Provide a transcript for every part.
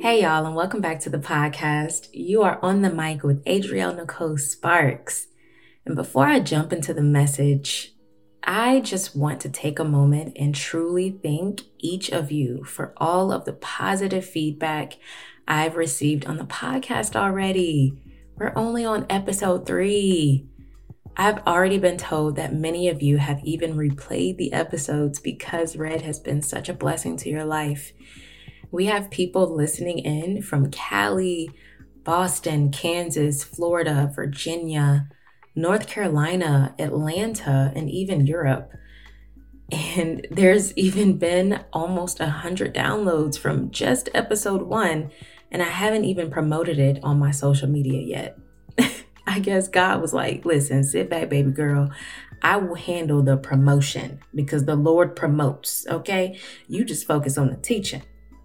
Hey, y'all, and welcome back to the podcast. You are on the mic with Adriel Nicole Sparks. And before I jump into the message, I just want to take a moment and truly thank each of you for all of the positive feedback I've received on the podcast already. We're only on episode three. I've already been told that many of you have even replayed the episodes because Red has been such a blessing to your life. We have people listening in from Cali, Boston, Kansas, Florida, Virginia, North Carolina, Atlanta, and even Europe. And there's even been almost a hundred downloads from just episode one, and I haven't even promoted it on my social media yet. I guess God was like, listen, sit back, baby girl. I will handle the promotion because the Lord promotes, okay? You just focus on the teaching.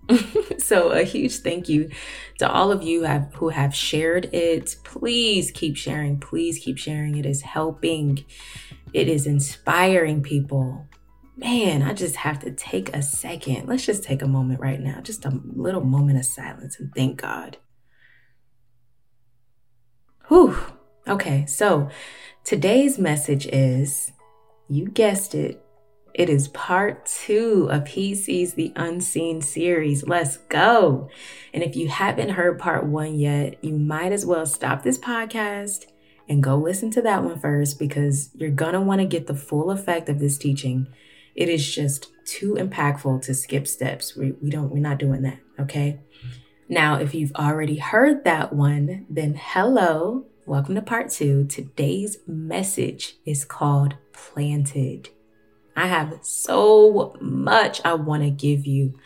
so a huge thank you to all of you have, who have shared it. Please keep sharing. Please keep sharing. It is helping. It is inspiring people. Man, I just have to take a second. Let's just take a moment right now, just a little moment of silence and thank God. Whew. Okay, so today's message is you guessed it. It is part two of He Sees the Unseen series. Let's go. And if you haven't heard part one yet, you might as well stop this podcast and go listen to that one first because you're going to want to get the full effect of this teaching. It is just too impactful to skip steps. We, we don't, we're not doing that. Okay. Now, if you've already heard that one, then hello Welcome to part two. Today's message is called Planted. I have so much I want to give you.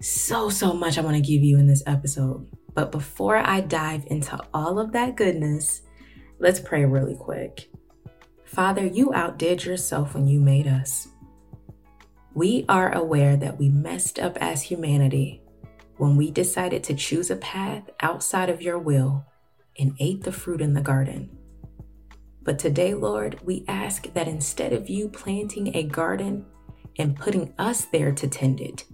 So, so much I want to give you in this episode. But before I dive into all of that goodness, let's pray really quick. Father, you outdid yourself when you made us. We are aware that we messed up as humanity when we decided to choose a path outside of your will and ate the fruit in the garden. But today, Lord, we ask that instead of you planting a garden and putting us there to tend it,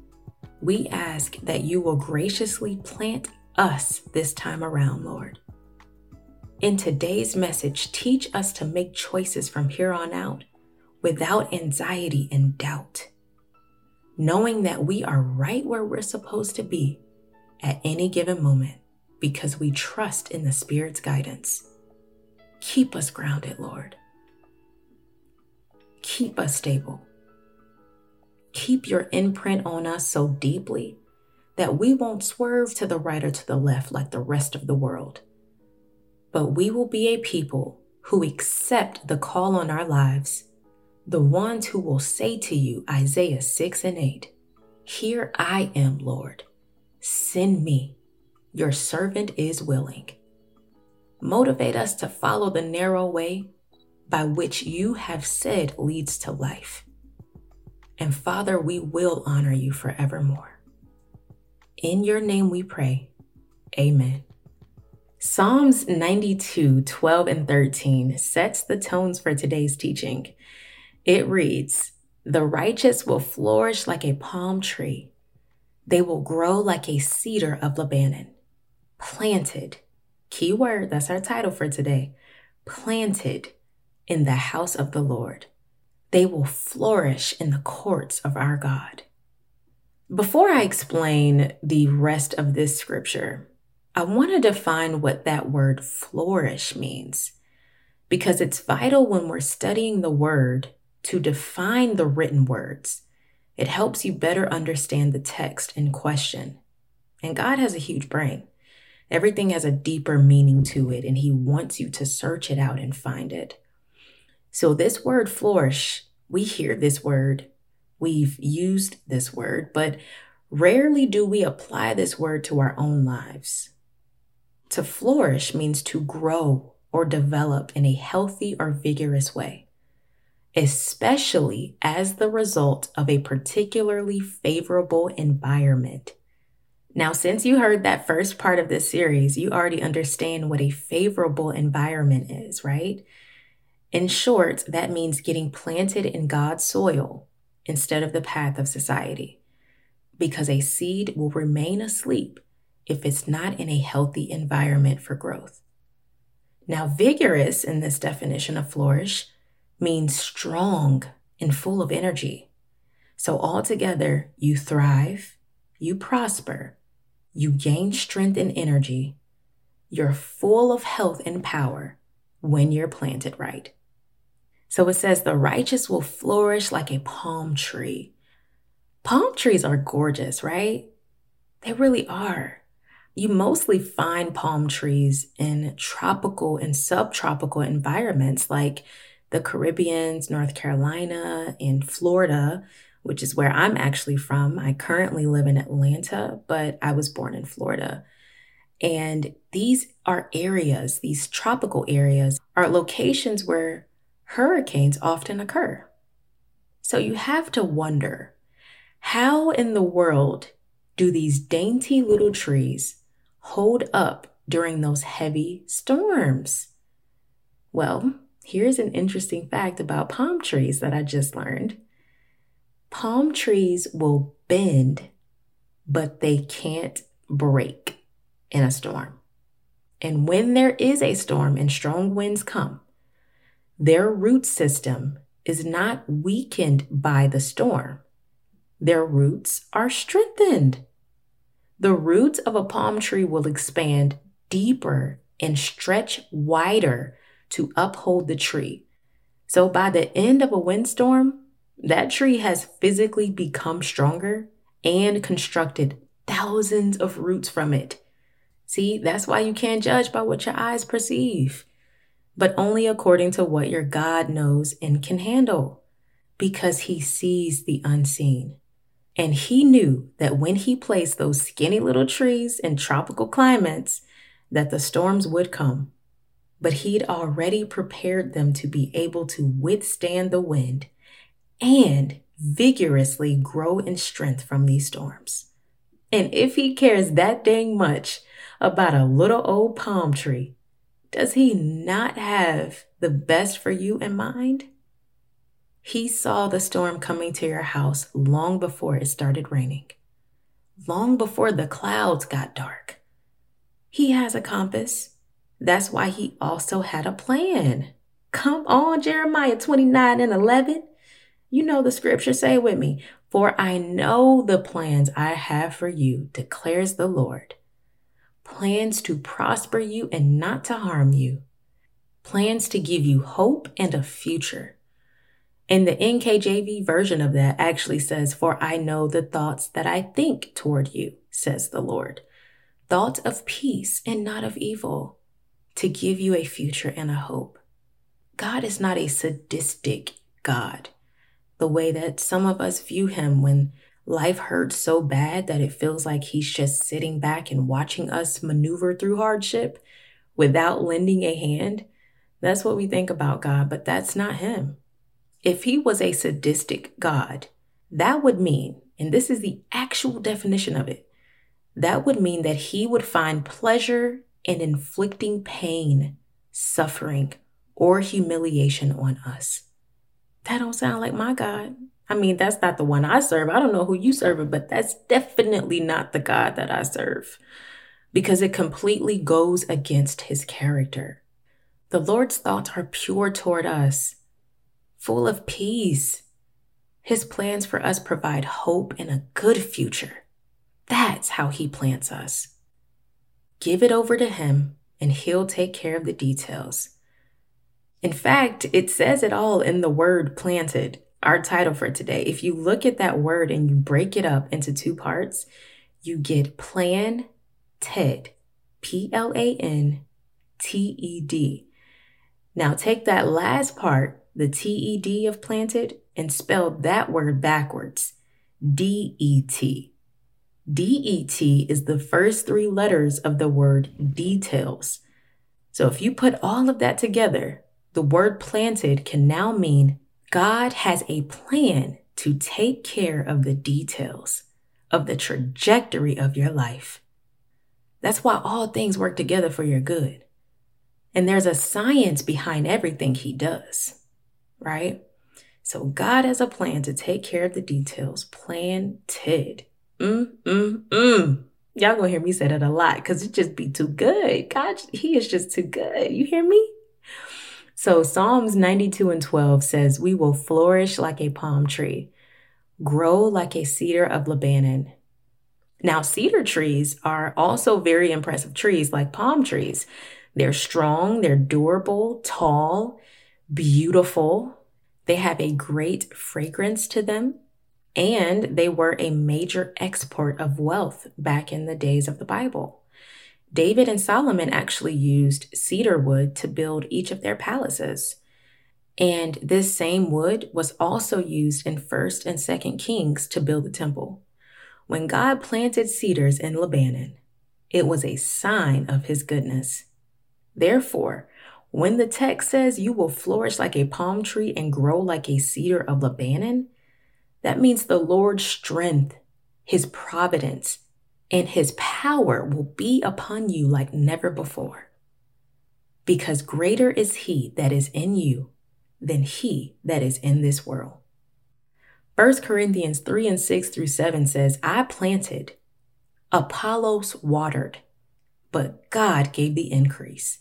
we ask that you will graciously plant us this time around, Lord. In today's message, teach us to make choices from here on out without anxiety and doubt, knowing that we are right where we're supposed to be at any given moment because we trust in the Spirit's guidance. Keep us grounded, Lord. Keep us stable. Keep your imprint on us so deeply that we won't swerve to the right or to the left like the rest of the world. But we will be a people who accept the call on our lives, the ones who will say to you, Isaiah 6 and 8, Here I am, Lord. Send me. Your servant is willing. Motivate us to follow the narrow way by which you have said leads to life. And Father, we will honor you forevermore. In your name we pray. Amen. Psalms 92, 12, and 13 sets the tones for today's teaching. It reads, The righteous will flourish like a palm tree, they will grow like a cedar of Lebanon planted, keyword, that's our title for today, planted in the house of the Lord. They will flourish in the courts of our God. Before I explain the rest of this scripture, I want to define what that word flourish means because it's vital when we're studying the word to define the written words. It helps you better understand the text in question. And God has a huge brain. Everything has a deeper meaning to it, and He wants you to search it out and find it. So, this word flourish, we hear this word, we've used this word, but rarely do we apply this word to our own lives. To flourish means to grow or develop in a healthy or vigorous way, especially as the result of a particularly favorable environment now, since you heard that first part of this series, you already understand what a favorable environment is, right? In short, that means getting planted in God's soil instead of the path of society, because a seed will remain asleep if it's not in a healthy environment for growth. Now, vigorous in this definition of flourish means strong and full of energy. So, altogether, you thrive, you prosper, you gain strength and energy, you're full of health and power when you're planted right. So it says, the righteous will flourish like a palm tree. Palm trees are gorgeous, right? They really are. You mostly find palm trees in tropical and subtropical environments like the Caribbeans, North Carolina, and Florida, which is where I'm actually from. I currently live in Atlanta, but I was born in Florida. And these are areas, these tropical areas, are locations where hurricanes often occur. So you have to wonder how in the world do these dainty little trees hold up during those heavy storms? Well, here's an interesting fact about palm trees that I just learned. Palm trees will bend, but they can't break in a storm. And when there is a storm and strong winds come, their root system is not weakened by the storm. Their roots are strengthened. The roots of a palm tree will expand deeper and stretch wider to uphold the tree. So by the end of a windstorm, that tree has physically become stronger and constructed thousands of roots from it. See, that's why you can't judge by what your eyes perceive, but only according to what your God knows and can handle, because He sees the unseen. And he knew that when he placed those skinny little trees in tropical climates, that the storms would come. But he'd already prepared them to be able to withstand the wind and vigorously grow in strength from these storms. And if he cares that dang much about a little old palm tree, does he not have the best for you in mind? He saw the storm coming to your house long before it started raining, long before the clouds got dark. He has a compass. That's why he also had a plan. Come on, Jeremiah 29 and 11. You know the scripture, say with me. For I know the plans I have for you, declares the Lord. Plans to prosper you and not to harm you. Plans to give you hope and a future. And the NKJV version of that actually says, For I know the thoughts that I think toward you, says the Lord. Thoughts of peace and not of evil, to give you a future and a hope. God is not a sadistic God, the way that some of us view him when life hurts so bad that it feels like he's just sitting back and watching us maneuver through hardship without lending a hand. That's what we think about God, but that's not him. If he was a sadistic God, that would mean, and this is the actual definition of it, that would mean that he would find pleasure in inflicting pain, suffering, or humiliation on us. That don't sound like my God. I mean, that's not the one I serve. I don't know who you serve, but that's definitely not the God that I serve because it completely goes against his character. The Lord's thoughts are pure toward us full of peace. His plans for us provide hope and a good future. That's how He plants us. Give it over to Him, and He'll take care of the details. In fact, it says it all in the word planted, our title for today. If you look at that word and you break it up into two parts, you get plan ted, P L A N T E D. Now take that last part the TED of planted and spell that word backwards DET. DET is the first three letters of the word details. So if you put all of that together, the word planted can now mean God has a plan to take care of the details of the trajectory of your life. That's why all things work together for your good. And there's a science behind everything he does right? So God has a plan to take care of the details. Planted. Mm, mm, mm. Y'all gonna hear me say that a lot because it just be too good. God, He is just too good. You hear me? So Psalms 92 and 12 says, We will flourish like a palm tree, grow like a cedar of Lebanon. Now, cedar trees are also very impressive trees like palm trees. They're strong, they're durable, tall, beautiful. They have a great fragrance to them, and they were a major export of wealth back in the days of the Bible. David and Solomon actually used cedar wood to build each of their palaces. And this same wood was also used in 1st and 2nd Kings to build the temple. When God planted cedars in Lebanon, it was a sign of his goodness. Therefore, when the text says you will flourish like a palm tree and grow like a cedar of Lebanon, that means the Lord's strength, his providence, and his power will be upon you like never before. Because greater is he that is in you than he that is in this world. 1 Corinthians 3 and 6 through 7 says, I planted, Apollos watered, but God gave the increase.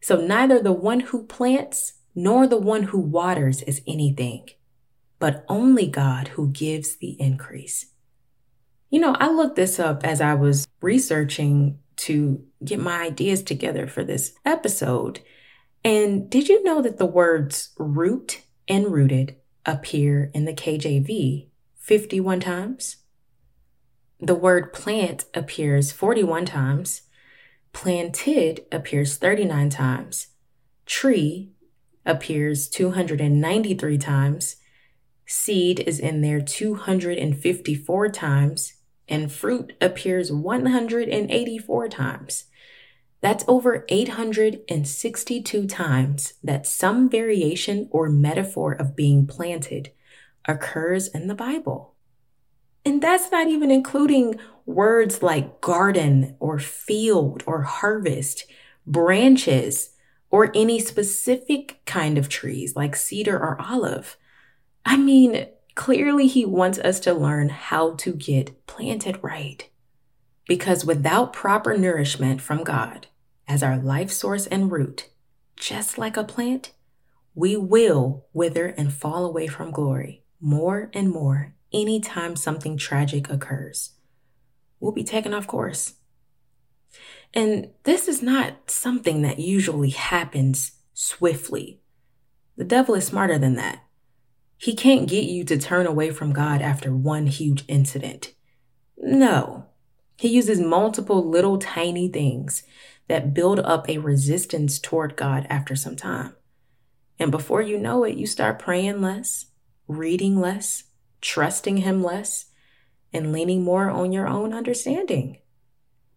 So neither the one who plants nor the one who waters is anything, but only God who gives the increase. You know, I looked this up as I was researching to get my ideas together for this episode. And did you know that the words root and rooted appear in the KJV 51 times? The word plant appears 41 times. Planted appears 39 times. Tree appears 293 times. Seed is in there 254 times and fruit appears 184 times. That's over 862 times that some variation or metaphor of being planted occurs in the Bible. And that's not even including words like garden or field or harvest, branches, or any specific kind of trees like cedar or olive. I mean, Clearly, he wants us to learn how to get planted right. Because without proper nourishment from God as our life source and root, just like a plant, we will wither and fall away from glory more and more anytime something tragic occurs. We'll be taken off course. And this is not something that usually happens swiftly. The devil is smarter than that. He can't get you to turn away from God after one huge incident. No. He uses multiple little tiny things that build up a resistance toward God after some time. And before you know it, you start praying less, reading less, trusting Him less, and leaning more on your own understanding.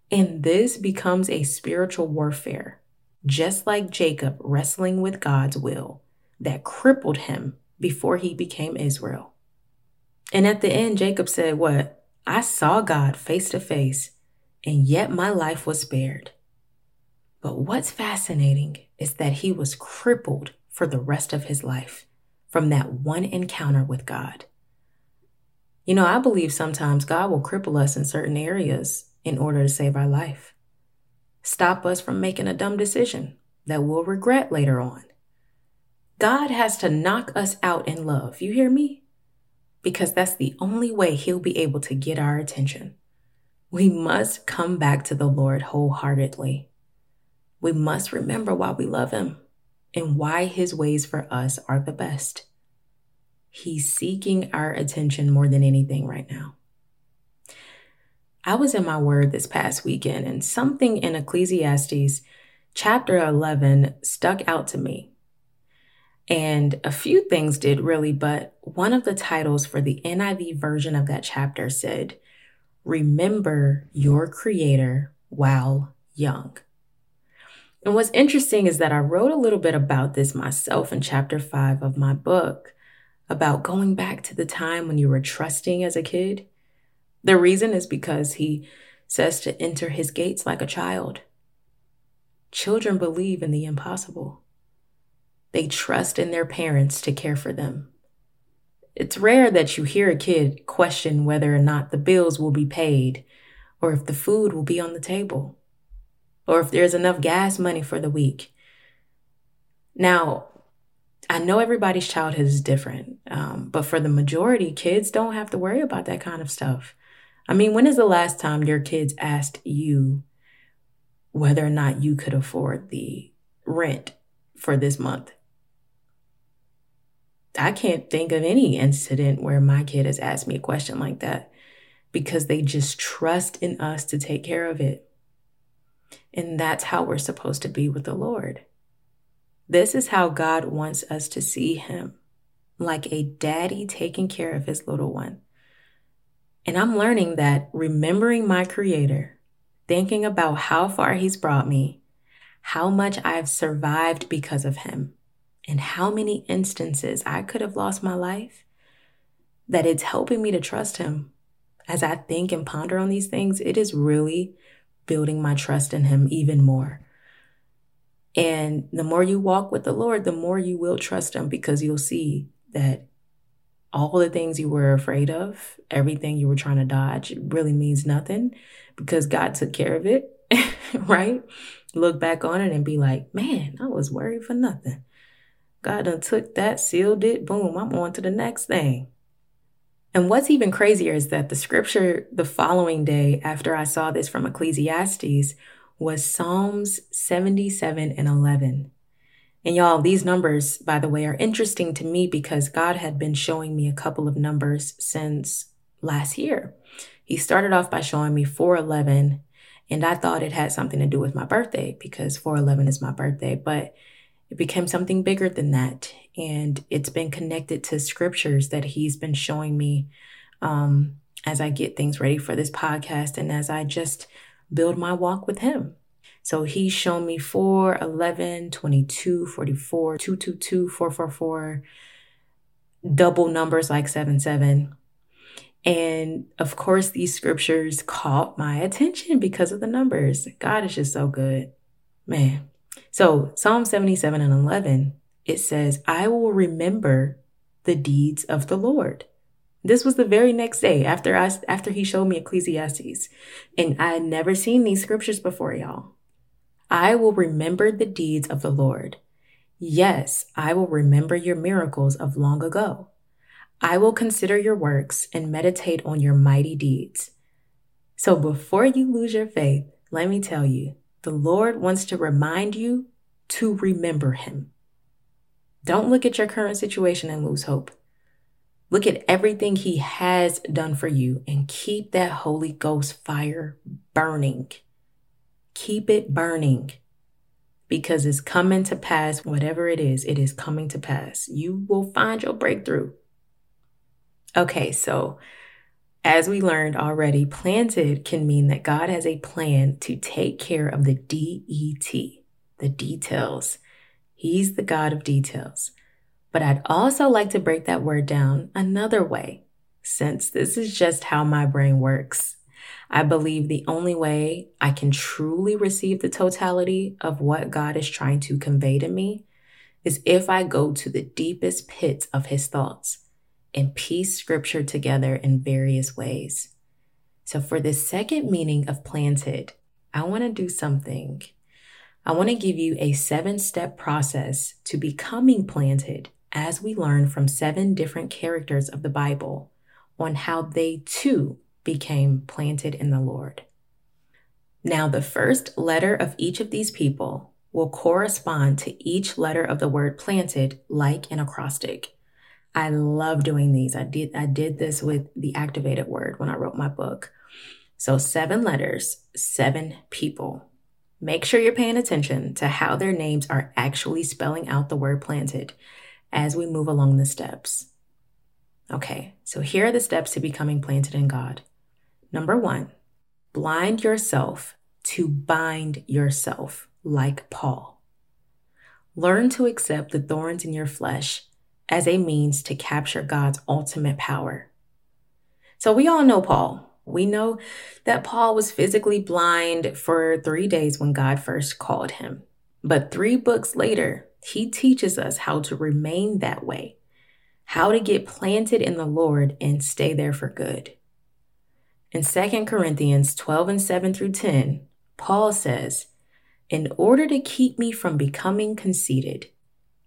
And this becomes a spiritual warfare, just like Jacob wrestling with God's will that crippled him before he became Israel. And at the end, Jacob said, What? I saw God face to face, and yet my life was spared. But what's fascinating is that he was crippled for the rest of his life from that one encounter with God. You know, I believe sometimes God will cripple us in certain areas in order to save our life, stop us from making a dumb decision that we'll regret later on. God has to knock us out in love. You hear me? Because that's the only way He'll be able to get our attention. We must come back to the Lord wholeheartedly. We must remember why we love Him and why His ways for us are the best. He's seeking our attention more than anything right now. I was in my word this past weekend, and something in Ecclesiastes chapter 11 stuck out to me. And a few things did really, but one of the titles for the NIV version of that chapter said, Remember your Creator while young. And what's interesting is that I wrote a little bit about this myself in chapter five of my book about going back to the time when you were trusting as a kid. The reason is because he says to enter his gates like a child. Children believe in the impossible. They trust in their parents to care for them. It's rare that you hear a kid question whether or not the bills will be paid or if the food will be on the table, or if there's enough gas money for the week. Now, I know everybody's childhood is different, um, but for the majority, kids don't have to worry about that kind of stuff. I mean, when is the last time your kids asked you whether or not you could afford the rent for this month? I can't think of any incident where my kid has asked me a question like that because they just trust in us to take care of it. And that's how we're supposed to be with the Lord. This is how God wants us to see Him like a daddy taking care of his little one. And I'm learning that remembering my Creator, thinking about how far He's brought me, how much I've survived because of Him, and how many instances I could have lost my life, that it's helping me to trust Him. As I think and ponder on these things, it is really building my trust in Him even more. And the more you walk with the Lord, the more you will trust Him because you'll see that all the things you were afraid of, everything you were trying to dodge, really means nothing because God took care of it, right? Look back on it and be like, man, I was worried for nothing. God done took that, sealed it, boom, I'm on to the next thing. And what's even crazier is that the scripture the following day after I saw this from Ecclesiastes was Psalms 77 and 11. And y'all, these numbers, by the way, are interesting to me because God had been showing me a couple of numbers since last year. He started off by showing me 411, and I thought it had something to do with my birthday because 411 is my birthday, but it became something bigger than that. And it's been connected to scriptures that He's been showing me um, as I get things ready for this podcast and as I just build my walk with Him. So he's shown me 4, 11, 22, 44, 222, 444, double numbers like 7, 7. And of course, these scriptures caught my attention because of the numbers. God is just so good. Man. So Psalm 77 and 11, it says, I will remember the deeds of the Lord. This was the very next day after I after he showed me Ecclesiastes. And I had never seen these scriptures before, y'all. I will remember the deeds of the Lord. Yes, I will remember your miracles of long ago. I will consider your works and meditate on your mighty deeds. So before you lose your faith, let me tell you, the Lord wants to remind you to remember Him. Don't look at your current situation and lose hope. Look at everything He has done for you and keep that Holy Ghost fire burning. Keep it burning because it's coming to pass. Whatever it is, it is coming to pass. You will find your breakthrough. Okay, so as we learned already, planted can mean that God has a plan to take care of the DET, the details. He's the God of details. But I'd also like to break that word down another way, since this is just how my brain works. I believe the only way I can truly receive the totality of what God is trying to convey to me is if I go to the deepest pits of his thoughts and piece scripture together in various ways. So, for the second meaning of planted, I want to do something. I want to give you a seven step process to becoming planted as we learn from seven different characters of the Bible on how they too became planted in the Lord. Now, the first letter of each of these people will correspond to each letter of the word planted, like an acrostic. I love doing these. I did I did this with the activated word when I wrote my book. So seven letters, seven people. Make sure you're paying attention to how their names are actually spelling out the word planted as we move along the steps. Okay, so here are the steps to becoming planted in God. Number one, blind yourself to bind yourself, like Paul. Learn to accept the thorns in your flesh as a means to capture God's ultimate power. So, we all know Paul. We know that Paul was physically blind for three days when God first called him. But three books later, he teaches us how to remain that way, how to get planted in the Lord and stay there for good. In 2 Corinthians 12 and 7 through 10, Paul says, In order to keep me from becoming conceited,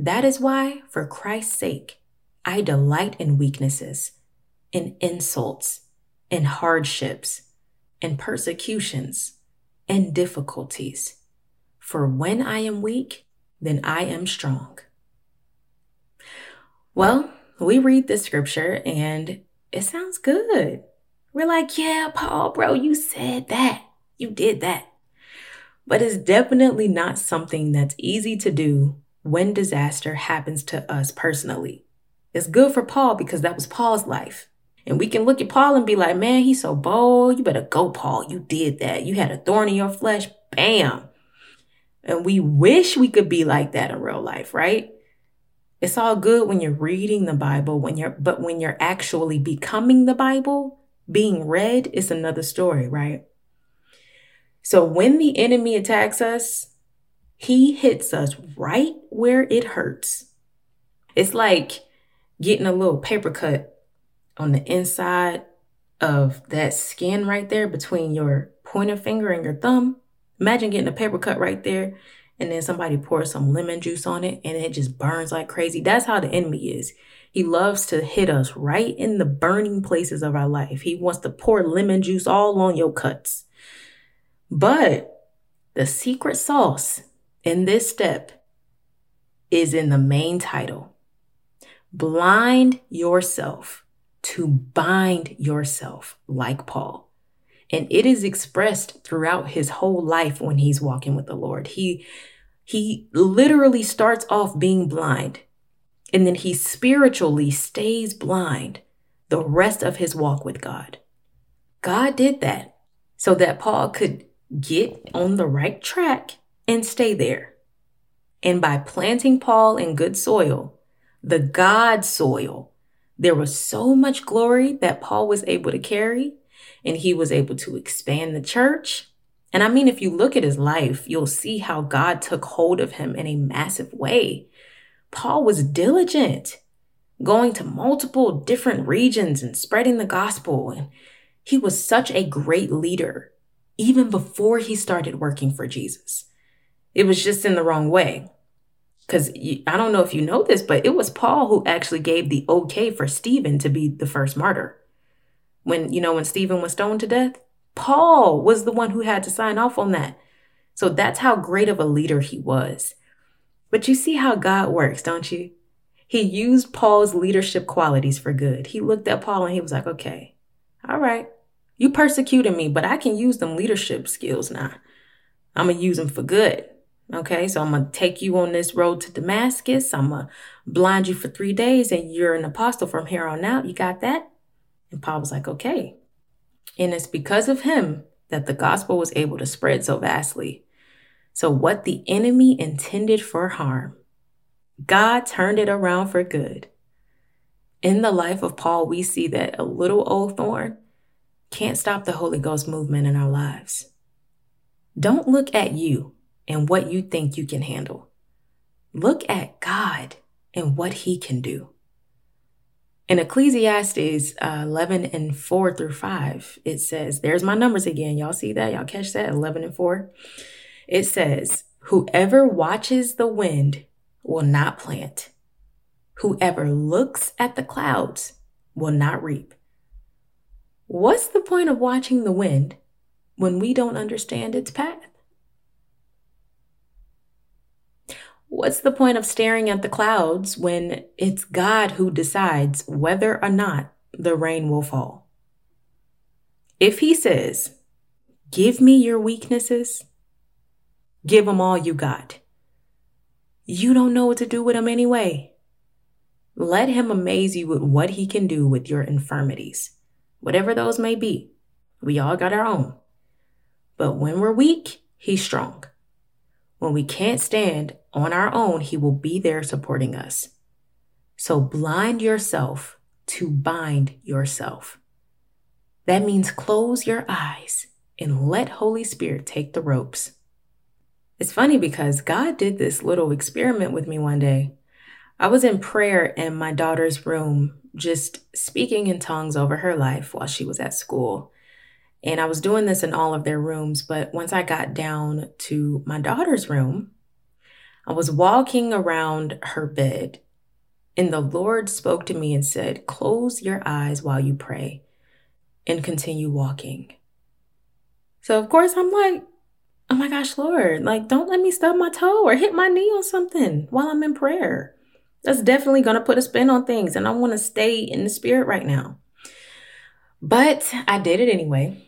That is why, for Christ's sake, I delight in weaknesses, in insults, in hardships, in persecutions, and difficulties. For when I am weak, then I am strong. Well, we read this scripture and it sounds good. We're like, yeah, Paul, bro, you said that. You did that. But it's definitely not something that's easy to do when disaster happens to us personally. It's good for Paul because that was Paul's life. And we can look at Paul and be like, man, he's so bold. You better go, Paul. You did that. You had a thorn in your flesh. Bam. And we wish we could be like that in real life, right? It's all good when you're reading the Bible, when you're but when you're actually becoming the Bible, being read is another story, right? So when the enemy attacks us, he hits us right where it hurts. It's like getting a little paper cut on the inside of that skin right there between your pointer finger and your thumb. Imagine getting a paper cut right there and then somebody pours some lemon juice on it and it just burns like crazy. That's how the enemy is. He loves to hit us right in the burning places of our life. He wants to pour lemon juice all on your cuts. But the secret sauce in this step is in the main title Blind yourself to bind yourself like Paul. And it is expressed throughout his whole life when he's walking with the Lord. He he literally starts off being blind and then he spiritually stays blind the rest of his walk with God. God did that so that Paul could get on the right track and stay there. And by planting Paul in good soil, the God soil, there was so much glory that Paul was able to carry, and he was able to expand the church. And I mean, if you look at his life, you'll see how God took hold of him in a massive way. Paul was diligent, going to multiple different regions and spreading the gospel. And he was such a great leader, even before he started working for Jesus. It was just in the wrong way because I don't know if you know this, but it was Paul who actually gave the okay for Stephen to be the first martyr. When, you know, when Stephen was stoned to death, Paul was the one who had to sign off on that. So that's how great of a leader he was. But you see how God works, don't you? He used Paul's leadership qualities for good. He looked at Paul and he was like, okay, all right, you persecuted me, but I can use them leadership skills now. I'm going to use them for good. Okay, so I'm going to take you on this road to Damascus. I'm going to blind you for three days, and you're an apostle from here on out. You got that? And Paul was like, okay. And it's because of him that the gospel was able to spread so vastly. So, what the enemy intended for harm, God turned it around for good. In the life of Paul, we see that a little old thorn can't stop the Holy Ghost movement in our lives. Don't look at you and what you think you can handle. Look at God and what He can do. In Ecclesiastes uh, 11 and 4 through 5, it says, There's my numbers again. Y'all see that? Y'all catch that? 11 and 4. It says, Whoever watches the wind will not plant. Whoever looks at the clouds will not reap. What's the point of watching the wind when we don't understand its path? What's the point of staring at the clouds when it's God who decides whether or not the rain will fall? If He says, Give me your weaknesses, give them all you got. You don't know what to do with them anyway. Let Him amaze you with what He can do with your infirmities, whatever those may be. We all got our own. But when we're weak, He's strong. When we can't stand on our own, He will be there supporting us. So blind yourself to bind yourself. That means close your eyes and let Holy Spirit take the ropes. It's funny because God did this little experiment with me one day. I was in prayer in my daughter's room, just speaking in tongues over her life while she was at school. And I was doing this in all of their rooms, but once I got down to my daughter's room, I was walking around her bed, and the Lord spoke to me and said, Close your eyes while you pray and continue walking. So, of course, I'm like, oh my gosh, Lord, like, don't let me stub my toe or hit my knee on something while I'm in prayer. That's definitely going to put a spin on things. And I want to stay in the spirit right now. But I did it anyway.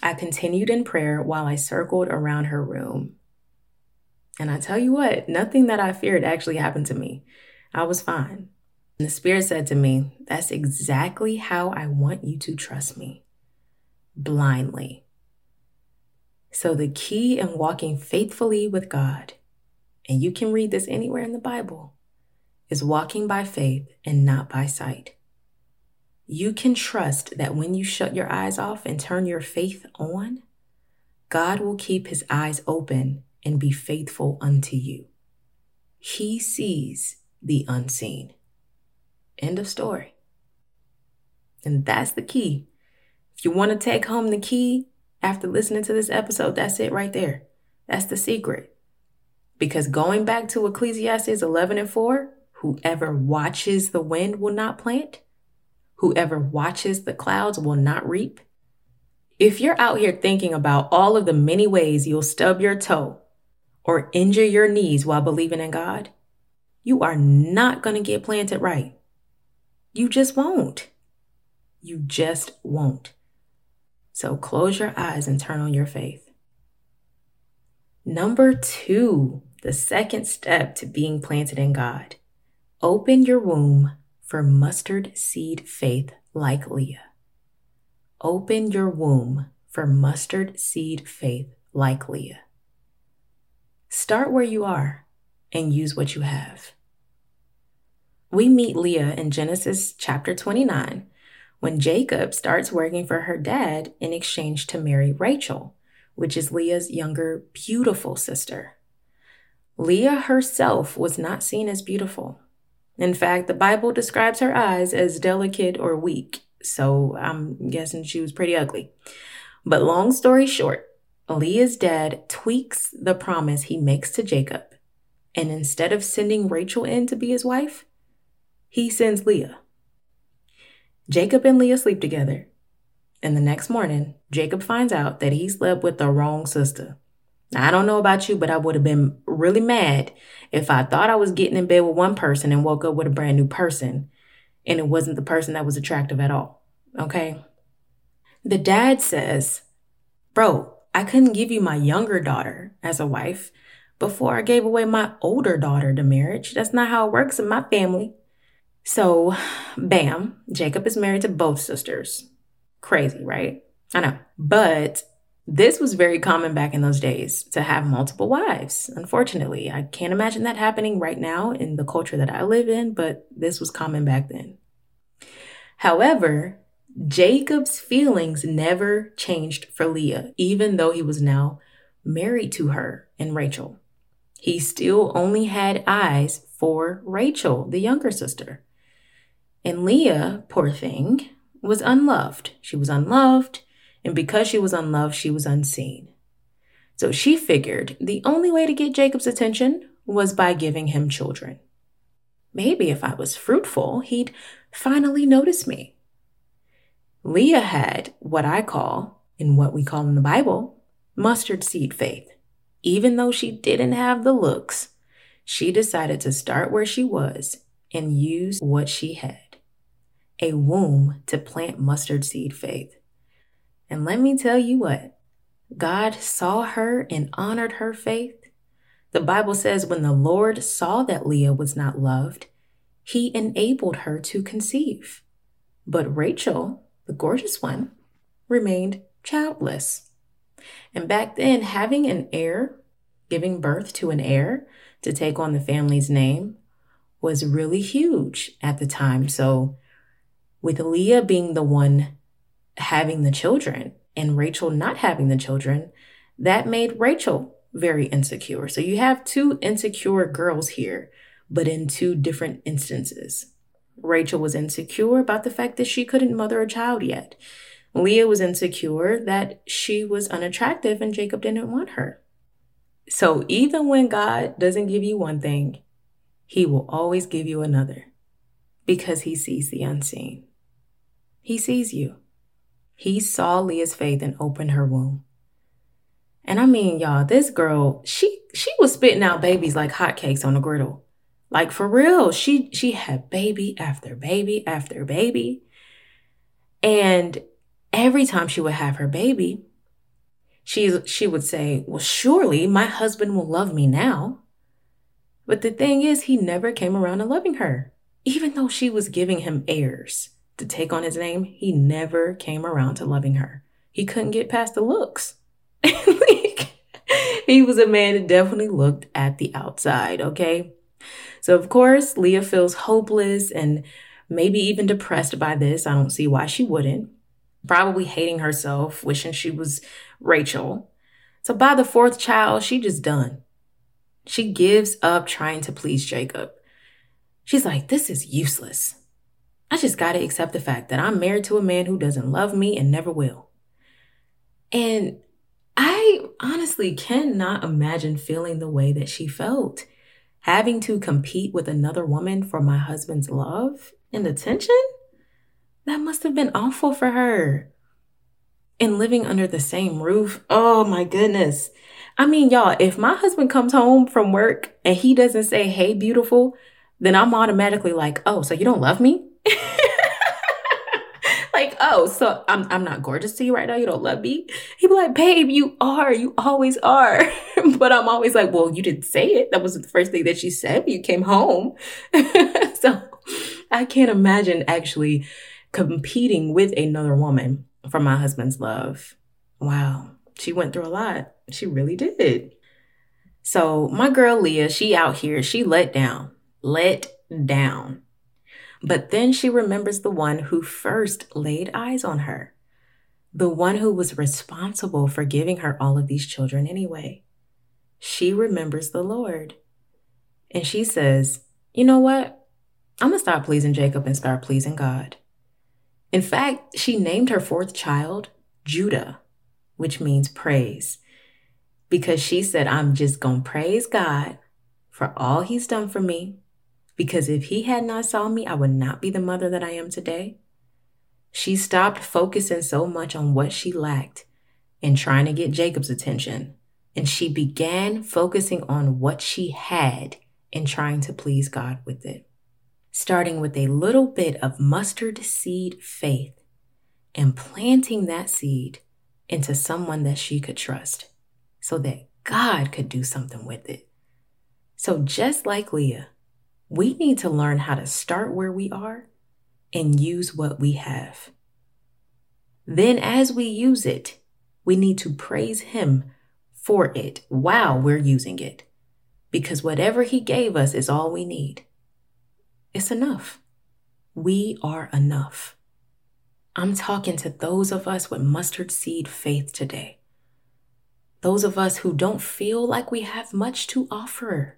I continued in prayer while I circled around her room. And I tell you what, nothing that I feared actually happened to me. I was fine. And the Spirit said to me, That's exactly how I want you to trust me blindly. So, the key in walking faithfully with God, and you can read this anywhere in the Bible, is walking by faith and not by sight. You can trust that when you shut your eyes off and turn your faith on, God will keep his eyes open and be faithful unto you. He sees the unseen. End of story. And that's the key. If you want to take home the key, after listening to this episode, that's it right there. That's the secret. Because going back to Ecclesiastes 11 and 4, whoever watches the wind will not plant, whoever watches the clouds will not reap. If you're out here thinking about all of the many ways you'll stub your toe or injure your knees while believing in God, you are not going to get planted right. You just won't. You just won't. So close your eyes and turn on your faith. Number two, the second step to being planted in God open your womb for mustard seed faith like Leah. Open your womb for mustard seed faith like Leah. Start where you are and use what you have. We meet Leah in Genesis chapter 29 when Jacob starts working for her dad in exchange to marry Rachel, which is Leah's younger, beautiful sister. Leah herself was not seen as beautiful. In fact, the Bible describes her eyes as delicate or weak, so I'm guessing she was pretty ugly. But long story short, Leah's dad tweaks the promise he makes to Jacob, and instead of sending Rachel in to be his wife, he sends Leah. Jacob and Leah sleep together. And the next morning, Jacob finds out that he slept with the wrong sister. Now, I don't know about you, but I would have been really mad if I thought I was getting in bed with one person and woke up with a brand new person and it wasn't the person that was attractive at all. Okay? The dad says, Bro, I couldn't give you my younger daughter as a wife before I gave away my older daughter to marriage. That's not how it works in my family. So, bam, Jacob is married to both sisters. Crazy, right? I know. But this was very common back in those days to have multiple wives. Unfortunately, I can't imagine that happening right now in the culture that I live in, but this was common back then. However, Jacob's feelings never changed for Leah, even though he was now married to her and Rachel. He still only had eyes for Rachel, the younger sister. And Leah, poor thing, was unloved. She was unloved, and because she was unloved, she was unseen. So she figured the only way to get Jacob's attention was by giving him children. Maybe if I was fruitful, he'd finally notice me. Leah had what I call, in what we call in the Bible, mustard seed faith. Even though she didn't have the looks, she decided to start where she was and use what she had a womb to plant mustard seed faith. And let me tell you what, God saw her and honored her faith. The Bible says when the Lord saw that Leah was not loved, he enabled her to conceive. But Rachel, the gorgeous one, remained childless. And back then, having an heir, giving birth to an heir to take on the family's name, was really huge at the time. So, with Leah being the one having the children and Rachel not having the children, that made Rachel very insecure. So, you have two insecure girls here, but in two different instances. Rachel was insecure about the fact that she couldn't mother a child yet. Leah was insecure that she was unattractive and Jacob didn't want her. So even when God doesn't give you one thing, he will always give you another because he sees the unseen. He sees you. He saw Leah's faith and opened her womb. And I mean, y'all, this girl, she she was spitting out babies like hotcakes on a griddle. Like for real, she she had baby after baby after baby. And every time she would have her baby, she she would say, "Well, surely my husband will love me now." But the thing is, he never came around to loving her. Even though she was giving him heirs to take on his name, he never came around to loving her. He couldn't get past the looks. he was a man that definitely looked at the outside, okay? So, of course, Leah feels hopeless and maybe even depressed by this. I don't see why she wouldn't. Probably hating herself, wishing she was Rachel. So, by the fourth child, she just done. She gives up trying to please Jacob. She's like, this is useless. I just got to accept the fact that I'm married to a man who doesn't love me and never will. And I honestly cannot imagine feeling the way that she felt having to compete with another woman for my husband's love and attention, that must have been awful for her. And living under the same roof, oh my goodness. I mean, y'all, if my husband comes home from work and he doesn't say, hey, beautiful, then I'm automatically like, oh, so you don't love me? like, oh, so I'm I'm not gorgeous to you right now. You don't love me. He'd be like, babe, you are. You always are. but I'm always like, well, you didn't say it. That was the first thing that you said when you came home. so I can't imagine actually competing with another woman for my husband's love. Wow. She went through a lot. She really did. So my girl Leah, she out here, she let down, let down. But then she remembers the one who first laid eyes on her, the one who was responsible for giving her all of these children anyway. She remembers the Lord. And she says, You know what? I'm going to stop pleasing Jacob and start pleasing God. In fact, she named her fourth child Judah, which means praise, because she said, I'm just going to praise God for all he's done for me because if he had not saw me, I would not be the mother that I am today. She stopped focusing so much on what she lacked and trying to get Jacob's attention, and she began focusing on what she had and trying to please God with it. Starting with a little bit of mustard seed faith and planting that seed into someone that she could trust so that God could do something with it. So, just like Leah, we need to learn how to start where we are and use what we have. Then, as we use it, we need to praise Him for it while we're using it. Because whatever He gave us is all we need. It's enough. We are enough. I'm talking to those of us with mustard seed faith today. Those of us who don't feel like we have much to offer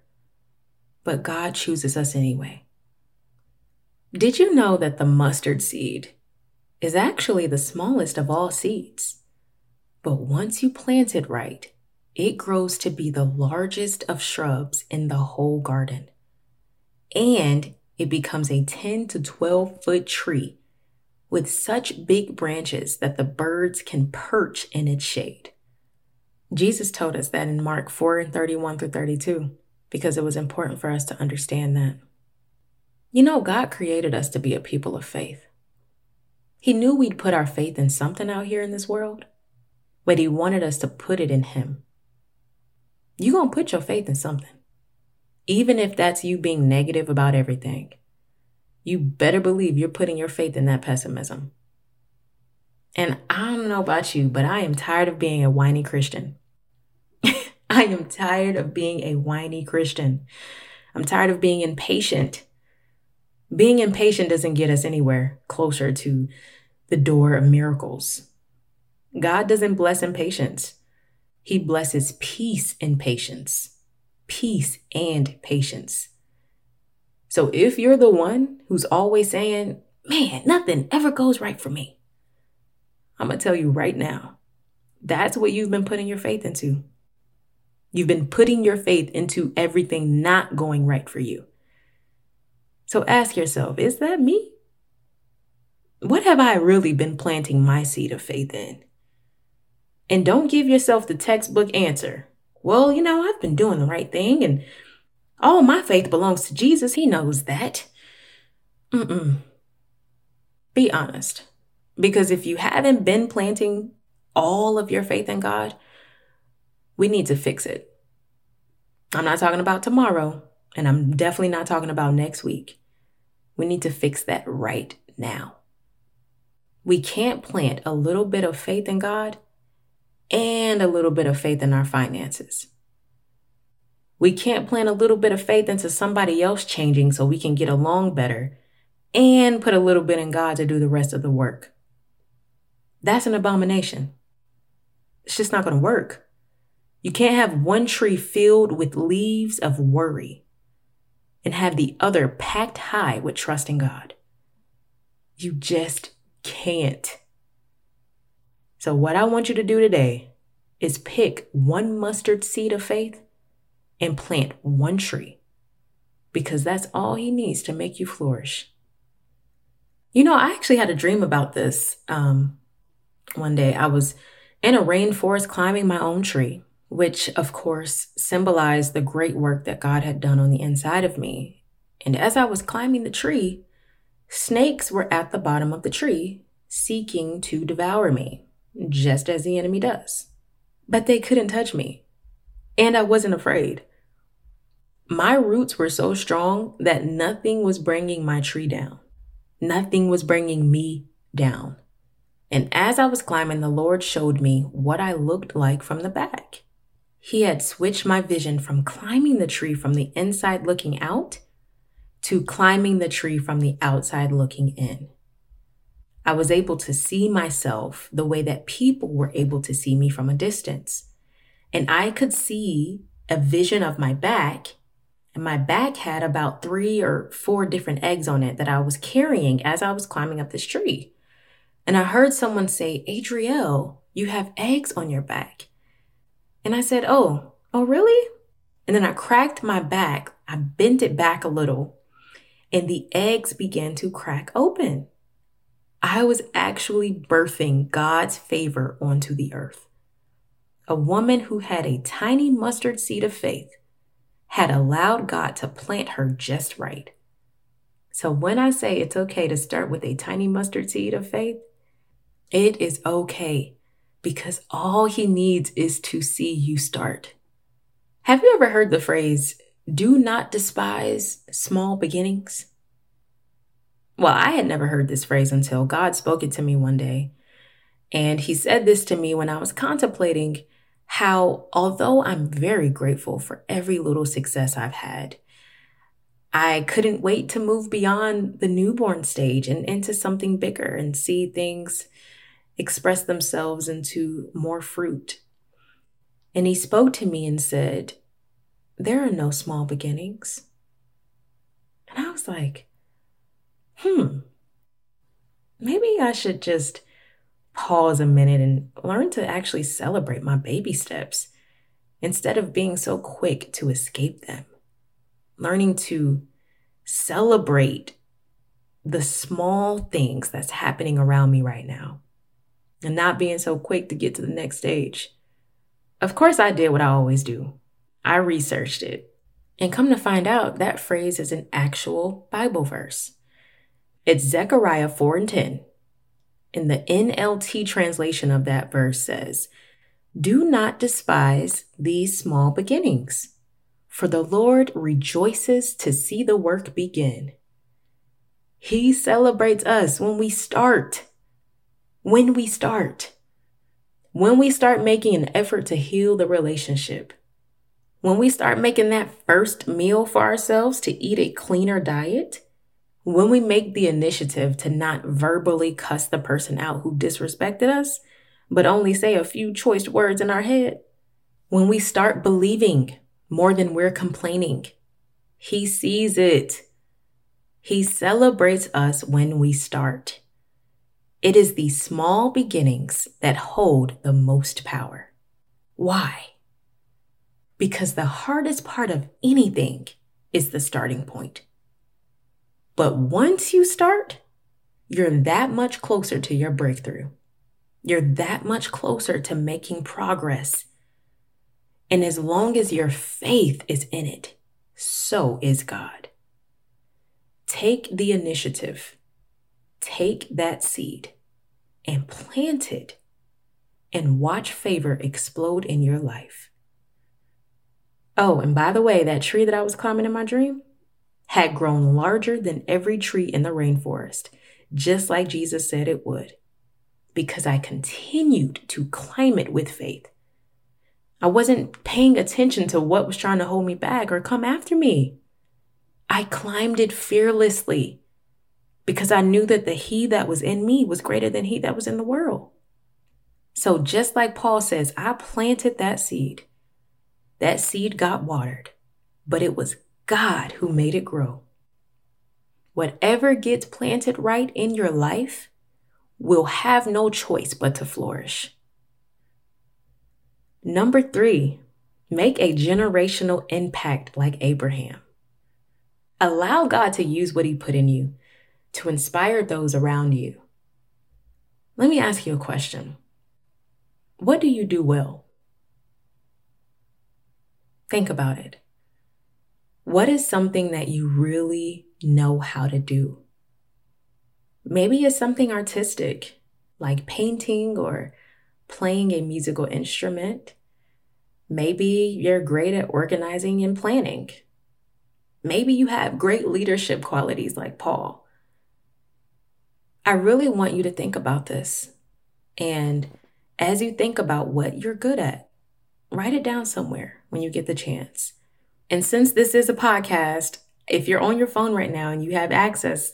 but God chooses us anyway. Did you know that the mustard seed is actually the smallest of all seeds? But once you plant it right, it grows to be the largest of shrubs in the whole garden. And it becomes a 10 to 12 foot tree with such big branches that the birds can perch in its shade. Jesus told us that in Mark 4 and 31 through 32 because it was important for us to understand that. You know, God created us to be a people of faith. He knew we'd put our faith in something out here in this world, but He wanted us to put it in Him. You're going to put your faith in something, even if that's you being negative about everything. You better believe you're putting your faith in that pessimism. And I don't know about you, but I am tired of being a whiny Christian. I am tired of being a whiny Christian. I'm tired of being impatient. Being impatient doesn't get us anywhere closer to the door of miracles. God doesn't bless impatience, He blesses peace and patience. Peace and patience. So if you're the one who's always saying, man, nothing ever goes right for me, I'm going to tell you right now, that's what you've been putting your faith into. You've been putting your faith into everything not going right for you. So ask yourself, is that me? What have I really been planting my seed of faith in? And don't give yourself the textbook answer. Well, you know, I've been doing the right thing and all my faith belongs to Jesus. He knows that. Mm-mm. Be honest. Because if you haven't been planting all of your faith in God, we need to fix it. I'm not talking about tomorrow, and I'm definitely not talking about next week. We need to fix that right now. We can't plant a little bit of faith in God and a little bit of faith in our finances. We can't plant a little bit of faith into somebody else changing so we can get along better and put a little bit in God to do the rest of the work. That's an abomination. It's just not going to work. You can't have one tree filled with leaves of worry and have the other packed high with trust in God. You just can't. So, what I want you to do today is pick one mustard seed of faith and plant one tree because that's all He needs to make you flourish. You know, I actually had a dream about this um, one day. I was in a rainforest climbing my own tree, which of course symbolized the great work that God had done on the inside of me. And as I was climbing the tree, snakes were at the bottom of the tree seeking to devour me, just as the enemy does. But they couldn't touch me, and I wasn't afraid. My roots were so strong that nothing was bringing my tree down. Nothing was bringing me down. And as I was climbing, the Lord showed me what I looked like from the back. He had switched my vision from climbing the tree from the inside looking out to climbing the tree from the outside looking in. I was able to see myself the way that people were able to see me from a distance. And I could see a vision of my back, and my back had about three or four different eggs on it that I was carrying as I was climbing up this tree. And I heard someone say, Adriel, you have eggs on your back. And I said, Oh, oh, really? And then I cracked my back. I bent it back a little, and the eggs began to crack open. I was actually birthing God's favor onto the earth. A woman who had a tiny mustard seed of faith had allowed God to plant her just right. So when I say it's okay to start with a tiny mustard seed of faith, it is okay because all he needs is to see you start. Have you ever heard the phrase, do not despise small beginnings? Well, I had never heard this phrase until God spoke it to me one day. And he said this to me when I was contemplating how, although I'm very grateful for every little success I've had, I couldn't wait to move beyond the newborn stage and into something bigger and see things express themselves into more fruit. And he spoke to me and said, There are no small beginnings. And I was like, Hmm, maybe I should just pause a minute and learn to actually celebrate my baby steps instead of being so quick to escape them. Learning to celebrate the small things that's happening around me right now and not being so quick to get to the next stage. Of course, I did what I always do I researched it. And come to find out, that phrase is an actual Bible verse. It's Zechariah 4 and 10. In the NLT translation of that verse says, Do not despise these small beginnings, for the Lord rejoices to see the work begin. He celebrates us when we start When we start. When we start making an effort to heal the relationship. When we start making that first meal for ourselves to eat a cleaner diet. When we make the initiative to not verbally cuss the person out who disrespected us, but only say a few choice words in our head. When we start believing more than we're complaining, He sees it. He celebrates us when we start. It is the small beginnings that hold the most power. Why? Because the hardest part of anything is the starting point. But once you start, you're that much closer to your breakthrough. You're that much closer to making progress. And as long as your faith is in it, so is God. Take the initiative, take that seed, and plant it, and watch favor explode in your life. Oh, and by the way, that tree that I was climbing in my dream had grown larger than every tree in the rainforest, just like Jesus said it would, because I continued to climb it with faith. I wasn't paying attention to what was trying to hold me back or come after me. I climbed it fearlessly because I knew that the He that was in me was greater than He that was in the world. So, just like Paul says, I planted that seed. That seed got watered, but it was God who made it grow. Whatever gets planted right in your life will have no choice but to flourish. Number three, make a generational impact like Abraham. Allow God to use what He put in you to inspire those around you. Let me ask you a question What do you do well? Think about it. What is something that you really know how to do? Maybe it's something artistic, like painting or playing a musical instrument. Maybe you're great at organizing and planning. Maybe you have great leadership qualities like Paul. I really want you to think about this. And as you think about what you're good at, write it down somewhere when you get the chance. And since this is a podcast, if you're on your phone right now and you have access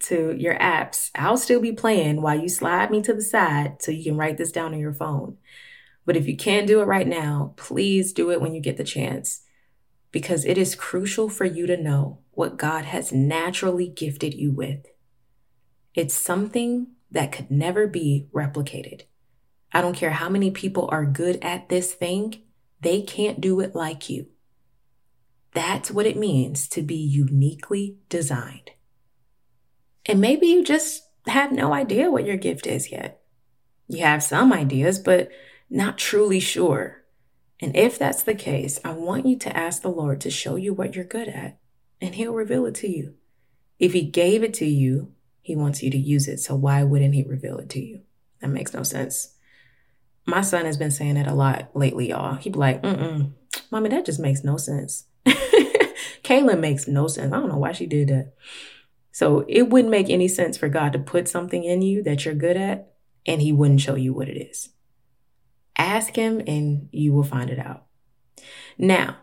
to your apps, I'll still be playing while you slide me to the side so you can write this down on your phone. But if you can't do it right now, please do it when you get the chance because it is crucial for you to know what God has naturally gifted you with. It's something that could never be replicated. I don't care how many people are good at this thing, they can't do it like you. That's what it means to be uniquely designed. And maybe you just have no idea what your gift is yet. You have some ideas, but not truly sure. And if that's the case, I want you to ask the Lord to show you what you're good at, and He'll reveal it to you. If He gave it to you, He wants you to use it. So why wouldn't He reveal it to you? That makes no sense. My son has been saying it a lot lately, y'all. He'd be like, mm-mm, mommy, that just makes no sense. Kaylin makes no sense. I don't know why she did that. So it wouldn't make any sense for God to put something in you that you're good at, and He wouldn't show you what it is. Ask Him and you will find it out. Now,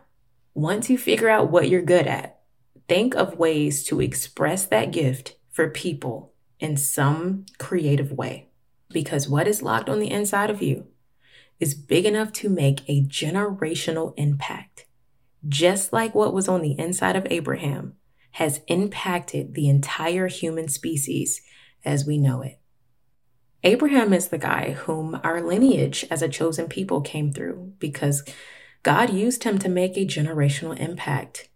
once you figure out what you're good at, think of ways to express that gift for people in some creative way. Because what is locked on the inside of you is big enough to make a generational impact, just like what was on the inside of Abraham has impacted the entire human species as we know it. Abraham is the guy whom our lineage as a chosen people came through because God used him to make a generational impact.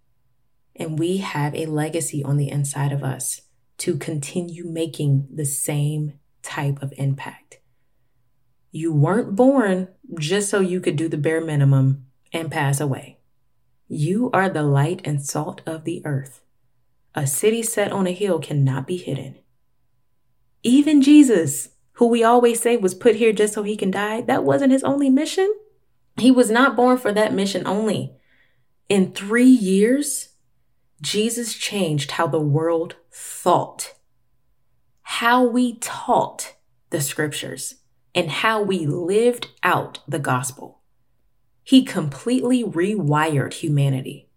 And we have a legacy on the inside of us to continue making the same type of impact. You weren't born just so you could do the bare minimum and pass away. You are the light and salt of the earth. A city set on a hill cannot be hidden. Even Jesus, who we always say was put here just so he can die, that wasn't his only mission. He was not born for that mission only. In three years, Jesus changed how the world thought, how we taught the scriptures and how we lived out the gospel. He completely rewired humanity.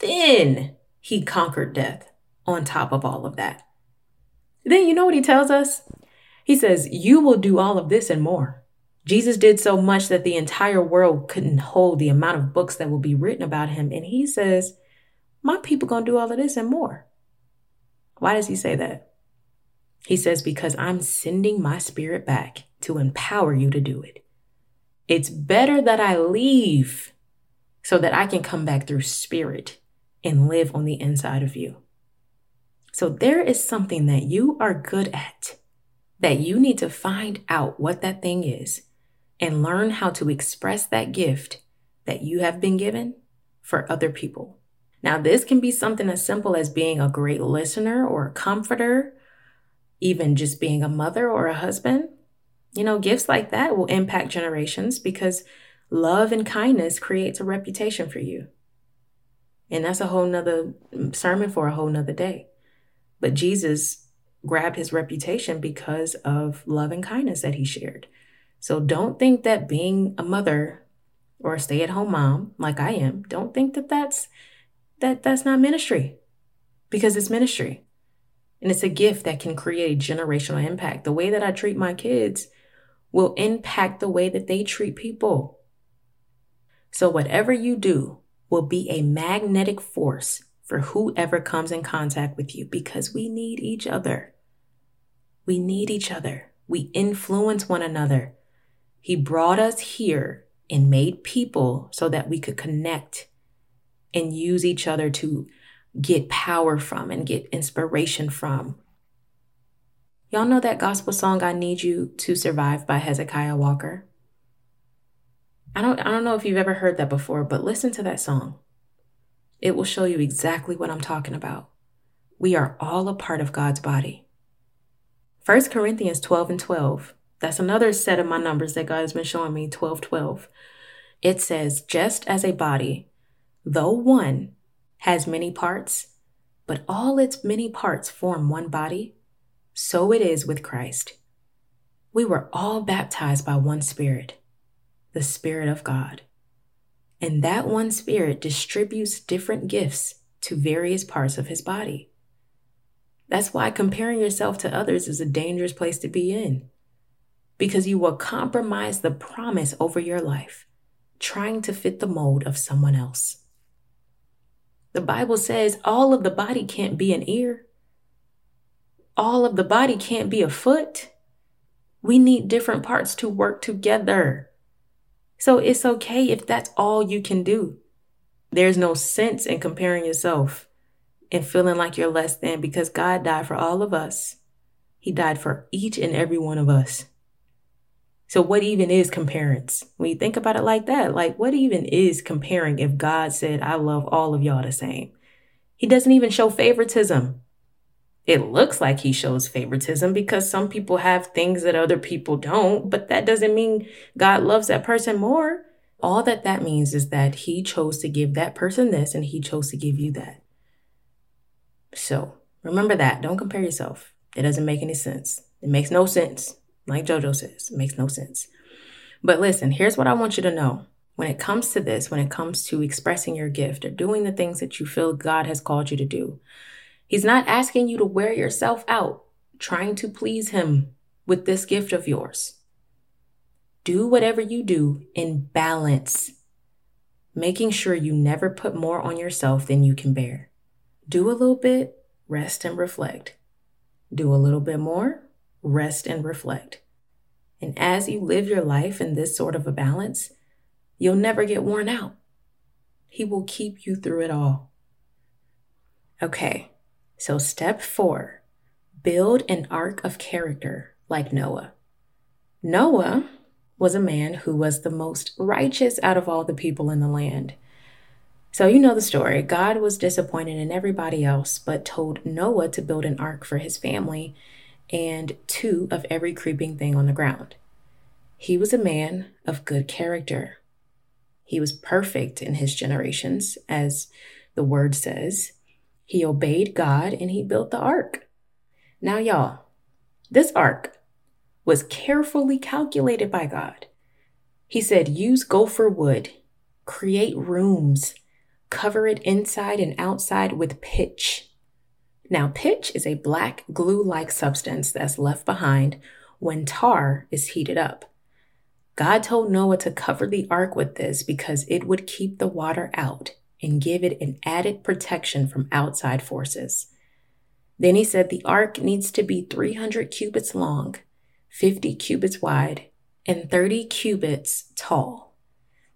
Then he conquered death on top of all of that. Then you know what he tells us? He says, You will do all of this and more. Jesus did so much that the entire world couldn't hold the amount of books that will be written about him. And he says, My people gonna do all of this and more. Why does he say that? He says, Because I'm sending my spirit back to empower you to do it. It's better that I leave so that I can come back through spirit and live on the inside of you. So there is something that you are good at that you need to find out what that thing is and learn how to express that gift that you have been given for other people. Now, this can be something as simple as being a great listener or a comforter, even just being a mother or a husband. You know, gifts like that will impact generations because love and kindness creates a reputation for you. And that's a whole nother mm, sermon for a whole nother day. But Jesus grabbed his reputation because of love and kindness that he shared. So don't think that being a mother or a stay-at-home mom like I am, don't think that that's that that's not ministry. Because it's ministry. And it's a gift that can create generational impact. The way that I treat my kids will impact the way that they treat people. So whatever you do will be a magnetic force for whoever comes in contact with you because we need each other. We need each other. We influence one another. He brought us here and made people so that we could connect and use each other to get power from and get inspiration from. Y'all know that gospel song I Need You to Survive by Hezekiah Walker? I don't I don't know if you've ever heard that before, but listen to that song. It will show you exactly what I'm talking about. We are all a part of God's body. 1 Corinthians 12 and 12. That's another set of my numbers that God has been showing me 12 12. It says, just as a body, though one, has many parts, but all its many parts form one body, so it is with Christ. We were all baptized by one Spirit, the Spirit of God. And that one Spirit distributes different gifts to various parts of his body. That's why comparing yourself to others is a dangerous place to be in, because you will compromise the promise over your life, trying to fit the mold of someone else. The Bible says all of the body can't be an ear, all of the body can't be a foot. We need different parts to work together. So it's okay if that's all you can do. There's no sense in comparing yourself and feeling like you're less than because God died for all of us. He died for each and every one of us. So, what even is comparance? When you think about it like that, like what even is comparing if God said, I love all of y'all the same? He doesn't even show favoritism. It looks like he shows favoritism because some people have things that other people don't, but that doesn't mean God loves that person more. All that that means is that he chose to give that person this and he chose to give you that. So remember that. Don't compare yourself. It doesn't make any sense. It makes no sense. Like JoJo says, makes no sense. But listen, here's what I want you to know. When it comes to this, when it comes to expressing your gift or doing the things that you feel God has called you to do, He's not asking you to wear yourself out trying to please Him with this gift of yours. Do whatever you do in balance, making sure you never put more on yourself than you can bear. Do a little bit, rest and reflect. Do a little bit more, rest and reflect. And as you live your life in this sort of a balance, you'll never get worn out. He will keep you through it all. Okay, so, step four build an ark of character like Noah. Noah was a man who was the most righteous out of all the people in the land. So, you know the story. God was disappointed in everybody else, but told Noah to build an ark for his family and two of every creeping thing on the ground. He was a man of good character. He was perfect in his generations, as the word says. He obeyed God and he built the ark. Now, y'all, this ark was carefully calculated by God. He said, use gopher wood, create rooms, cover it inside and outside with pitch. Now, pitch is a black glue like substance that's left behind when tar is heated up. God told Noah to cover the ark with this because it would keep the water out and give it an added protection from outside forces. Then he said the ark needs to be 300 cubits long, 50 cubits wide, and 30 cubits tall.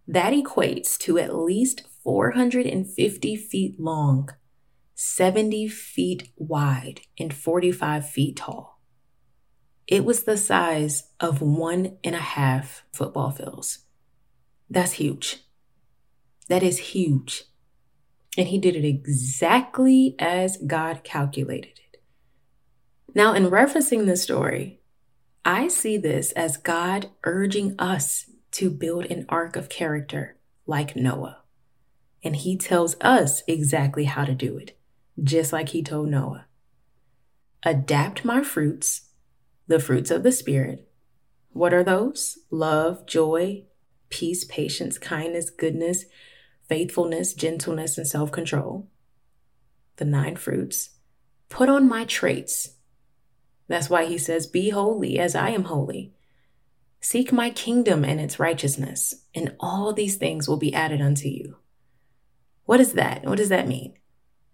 That equates to at least 450 feet long, 70 feet wide, and 45 feet tall. It was the size of one and a half football fields. That's huge. That is huge. And he did it exactly as God calculated it. Now, in referencing this story, I see this as God urging us to build an ark of character like Noah. And he tells us exactly how to do it, just like he told Noah. Adapt my fruits the fruits of the Spirit. What are those? Love, joy, peace, patience, kindness, goodness, faithfulness, gentleness, and self control. The nine fruits. Put on my traits. That's why he says, Be holy as I am holy. Seek my kingdom and its righteousness, and all these things will be added unto you. What is that? What does that mean?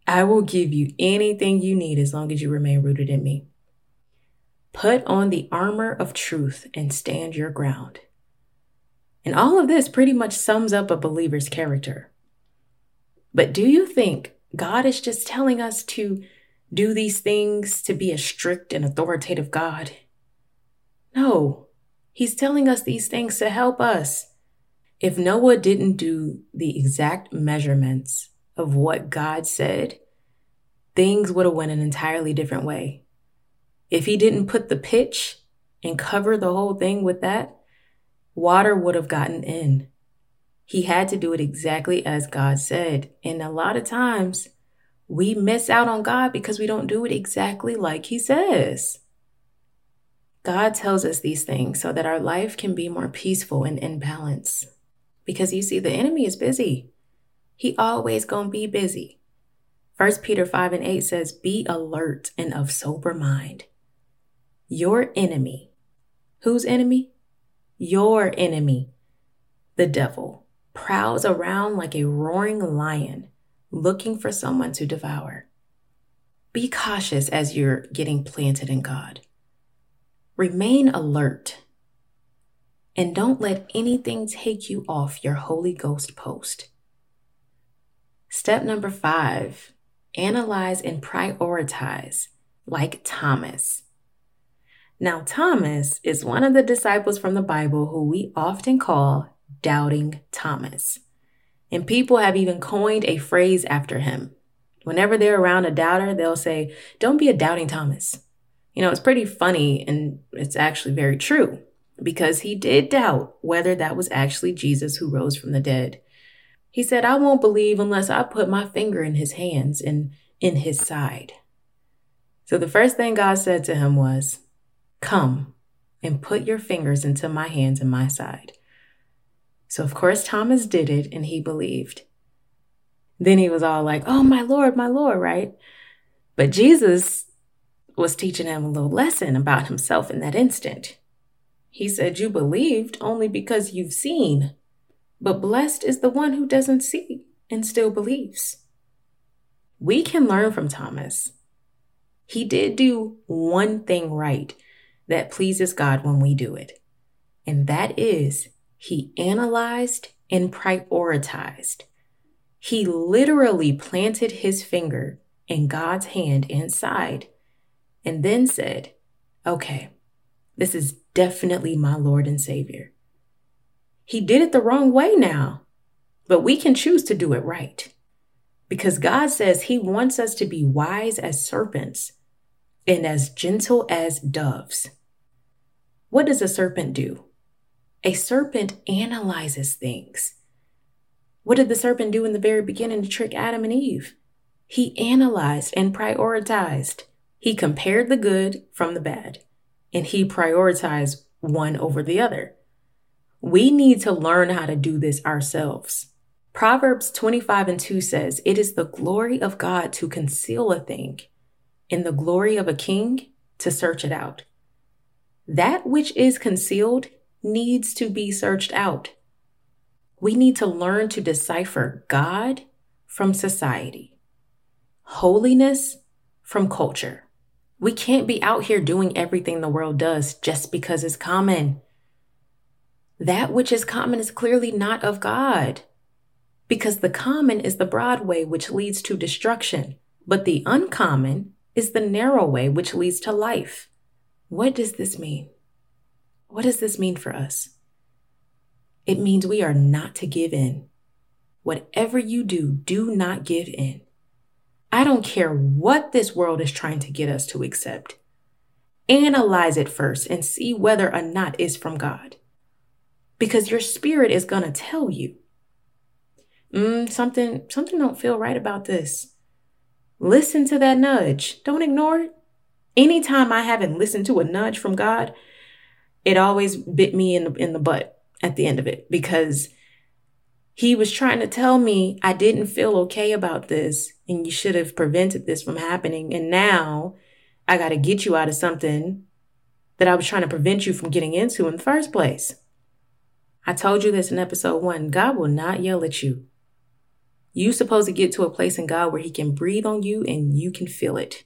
I will give you anything you need as long as you remain rooted in me. Put on the armor of truth and stand your ground. And all of this pretty much sums up a believer's character. But do you think God is just telling us to do these things to be a strict and authoritative God? No, He's telling us these things to help us. If Noah didn't do the exact measurements of what God said, things would have went an entirely different way. If he didn't put the pitch and cover the whole thing with that, water would have gotten in. He had to do it exactly as God said. And a lot of times we miss out on God because we don't do it exactly like He says. God tells us these things so that our life can be more peaceful and in balance. Because you see, the enemy is busy. He always gonna be busy. 1 Peter 5 and 8 says, Be alert and of sober mind. Your enemy. Whose enemy? Your enemy, the devil, prowls around like a roaring lion looking for someone to devour. Be cautious as you're getting planted in God. Remain alert and don't let anything take you off your Holy Ghost post. Step number five analyze and prioritize like Thomas. Now, Thomas is one of the disciples from the Bible who we often call Doubting Thomas. And people have even coined a phrase after him. Whenever they're around a doubter, they'll say, Don't be a doubting Thomas. You know, it's pretty funny and it's actually very true because he did doubt whether that was actually Jesus who rose from the dead. He said, I won't believe unless I put my finger in his hands and in his side. So the first thing God said to him was, Come and put your fingers into my hands and my side. So, of course, Thomas did it and he believed. Then he was all like, Oh, my Lord, my Lord, right? But Jesus was teaching him a little lesson about himself in that instant. He said, You believed only because you've seen, but blessed is the one who doesn't see and still believes. We can learn from Thomas. He did do one thing right that pleases God when we do it. And that is, he analyzed and prioritized. He literally planted his finger in God's hand inside and then said, Okay, this is definitely my Lord and Savior. He did it the wrong way now, but we can choose to do it right. Because God says He wants us to be wise as serpents and as gentle as doves. What does a serpent do? A serpent analyzes things. What did the serpent do in the very beginning to trick Adam and Eve? He analyzed and prioritized. He compared the good from the bad, and he prioritized one over the other. We need to learn how to do this ourselves. Proverbs 25 and 2 says, It is the glory of God to conceal a thing, and the glory of a king to search it out. That which is concealed needs to be searched out. We need to learn to decipher God from society, holiness from culture. We can't be out here doing everything the world does just because it's common. That which is common is clearly not of God because the common is the broad way which leads to destruction, but the uncommon is the narrow way which leads to life. What does this mean? What does this mean for us? It means we are not to give in. Whatever you do, do not give in. I don't care what this world is trying to get us to accept. Analyze it first and see whether or not it's from God. Because your spirit is going to tell you mm, something something don't feel right about this. Listen to that nudge. Don't ignore it. Anytime I haven't listened to a nudge from God, it always bit me in the in the butt at the end of it because he was trying to tell me I didn't feel okay about this and you should have prevented this from happening. And now I got to get you out of something that I was trying to prevent you from getting into in the first place. I told you this in episode one God will not yell at you. You supposed to get to a place in God where He can breathe on you and you can feel it.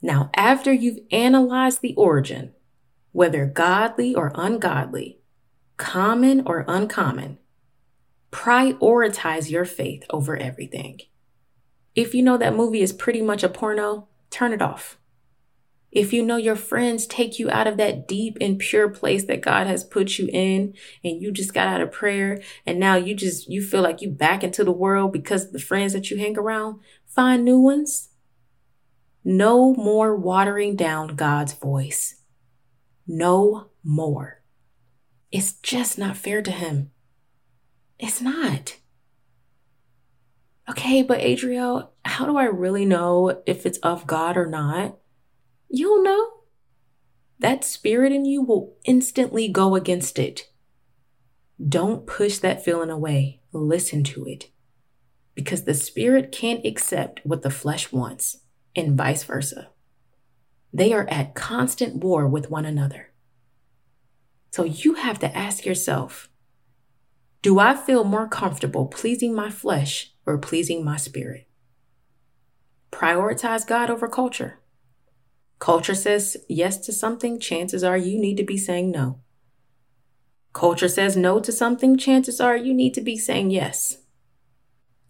Now, after you've analyzed the origin, whether godly or ungodly, common or uncommon, prioritize your faith over everything. If you know that movie is pretty much a porno, turn it off. If you know your friends take you out of that deep and pure place that God has put you in and you just got out of prayer and now you just you feel like you back into the world because the friends that you hang around, find new ones. No more watering down God's voice. No more. It's just not fair to him. It's not. Okay, but Adriel, how do I really know if it's of God or not? You'll know. That spirit in you will instantly go against it. Don't push that feeling away. Listen to it. Because the spirit can't accept what the flesh wants, and vice versa. They are at constant war with one another. So you have to ask yourself Do I feel more comfortable pleasing my flesh or pleasing my spirit? Prioritize God over culture. Culture says yes to something, chances are you need to be saying no. Culture says no to something, chances are you need to be saying yes.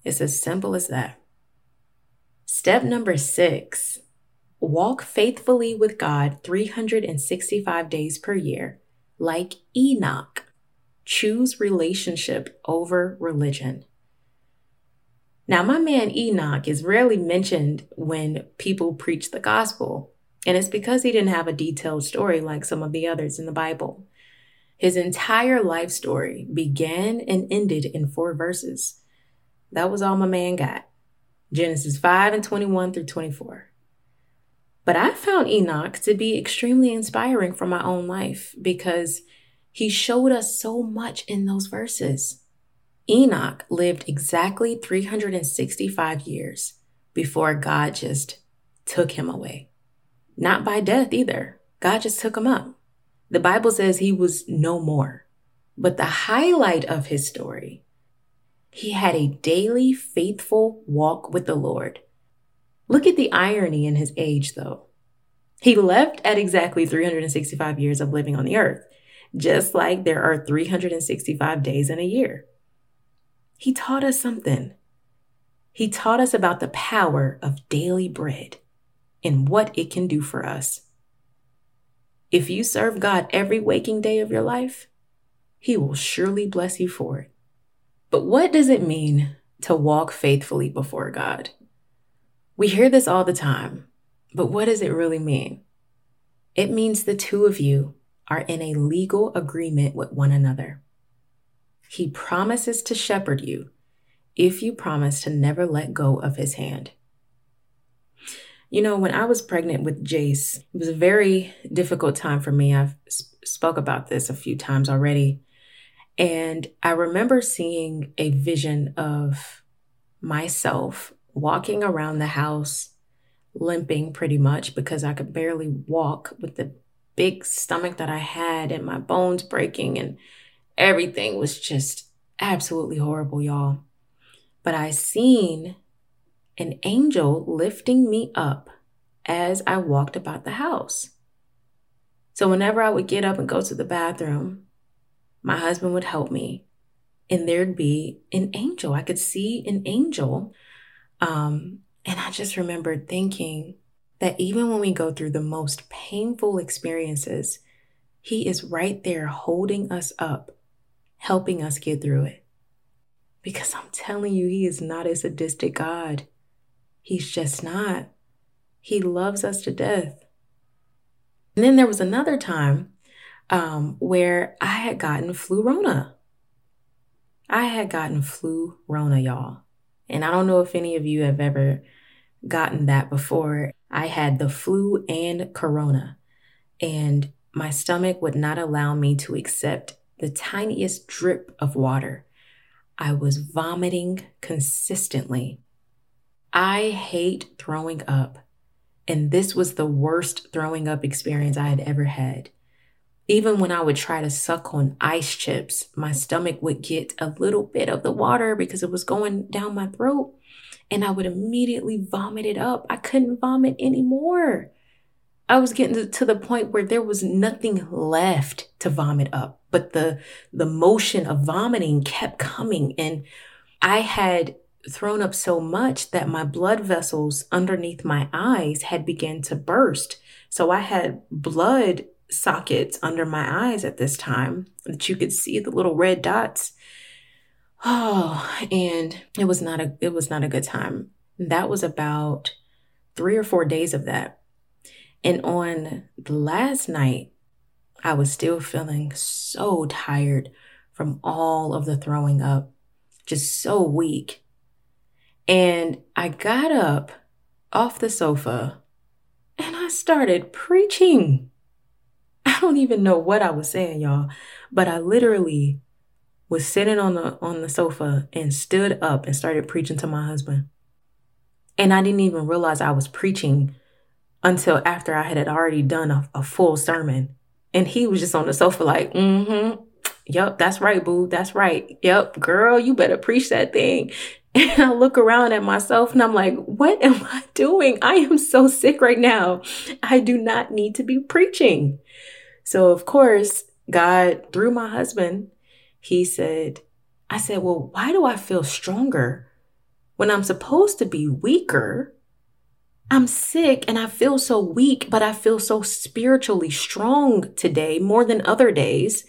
It's as simple as that. Step number six walk faithfully with God 365 days per year, like Enoch. Choose relationship over religion. Now, my man Enoch is rarely mentioned when people preach the gospel. And it's because he didn't have a detailed story like some of the others in the Bible. His entire life story began and ended in four verses. That was all my man got Genesis 5 and 21 through 24. But I found Enoch to be extremely inspiring for my own life because he showed us so much in those verses. Enoch lived exactly 365 years before God just took him away. Not by death either. God just took him up. The Bible says he was no more. But the highlight of his story, he had a daily faithful walk with the Lord. Look at the irony in his age, though. He left at exactly 365 years of living on the earth, just like there are 365 days in a year. He taught us something. He taught us about the power of daily bread and what it can do for us. If you serve God every waking day of your life, He will surely bless you for it. But what does it mean to walk faithfully before God? We hear this all the time, but what does it really mean? It means the two of you are in a legal agreement with one another. He promises to shepherd you if you promise to never let go of his hand. You know, when I was pregnant with Jace, it was a very difficult time for me. I've sp- spoke about this a few times already. And I remember seeing a vision of myself walking around the house, limping pretty much because I could barely walk with the big stomach that I had and my bones breaking, and everything was just absolutely horrible, y'all. But I seen an angel lifting me up as I walked about the house. So whenever I would get up and go to the bathroom, my husband would help me, and there'd be an angel. I could see an angel. Um, and I just remembered thinking that even when we go through the most painful experiences, he is right there holding us up, helping us get through it. Because I'm telling you, he is not a sadistic God. He's just not. He loves us to death. And then there was another time um, where I had gotten flu rona. I had gotten flu rona, y'all. And I don't know if any of you have ever gotten that before. I had the flu and corona, and my stomach would not allow me to accept the tiniest drip of water. I was vomiting consistently. I hate throwing up, and this was the worst throwing up experience I had ever had. Even when I would try to suck on ice chips, my stomach would get a little bit of the water because it was going down my throat and I would immediately vomit it up. I couldn't vomit anymore. I was getting to the point where there was nothing left to vomit up, but the the motion of vomiting kept coming and I had thrown up so much that my blood vessels underneath my eyes had begun to burst. So I had blood sockets under my eyes at this time that you could see the little red dots. Oh, and it was not a it was not a good time. That was about 3 or 4 days of that. And on the last night, I was still feeling so tired from all of the throwing up, just so weak. And I got up off the sofa and I started preaching. I don't even know what I was saying, y'all, but I literally was sitting on the on the sofa and stood up and started preaching to my husband. And I didn't even realize I was preaching until after I had already done a, a full sermon. And he was just on the sofa like, mm-hmm. Yep, that's right, boo. That's right. Yep, girl, you better preach that thing. And I look around at myself and I'm like, what am I doing? I am so sick right now. I do not need to be preaching. So, of course, God, through my husband, he said, I said, Well, why do I feel stronger when I'm supposed to be weaker? I'm sick and I feel so weak, but I feel so spiritually strong today more than other days.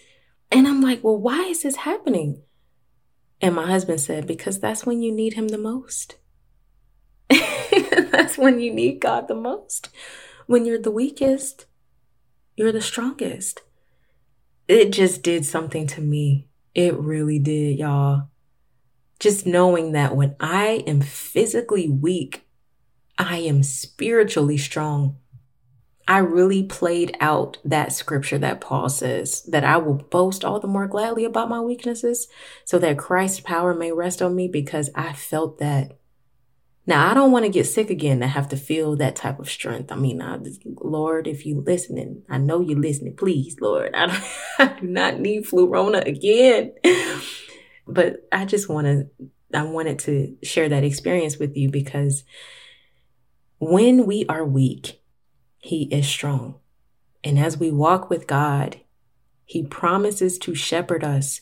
And I'm like, Well, why is this happening? And my husband said, Because that's when you need him the most. that's when you need God the most. When you're the weakest, you're the strongest. It just did something to me. It really did, y'all. Just knowing that when I am physically weak, I am spiritually strong. I really played out that scripture that Paul says that I will boast all the more gladly about my weaknesses so that Christ's power may rest on me because I felt that now, I don't want to get sick again to have to feel that type of strength. I mean, I, Lord, if you listening, I know you're listening. Please, Lord, I, I do not need Rona again. But I just want to, I wanted to share that experience with you because when we are weak, He is strong. And as we walk with God, He promises to shepherd us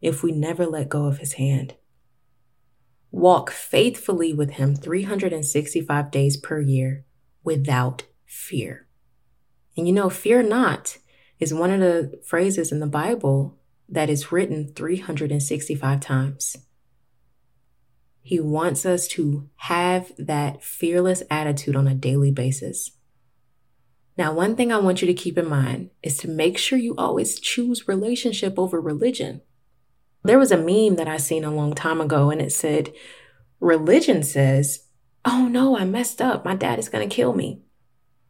if we never let go of His hand. Walk faithfully with Him 365 days per year without fear. And you know, fear not is one of the phrases in the Bible that is written 365 times. He wants us to have that fearless attitude on a daily basis. Now, one thing I want you to keep in mind is to make sure you always choose relationship over religion. There was a meme that I seen a long time ago and it said, Religion says, oh no, I messed up. My dad is going to kill me.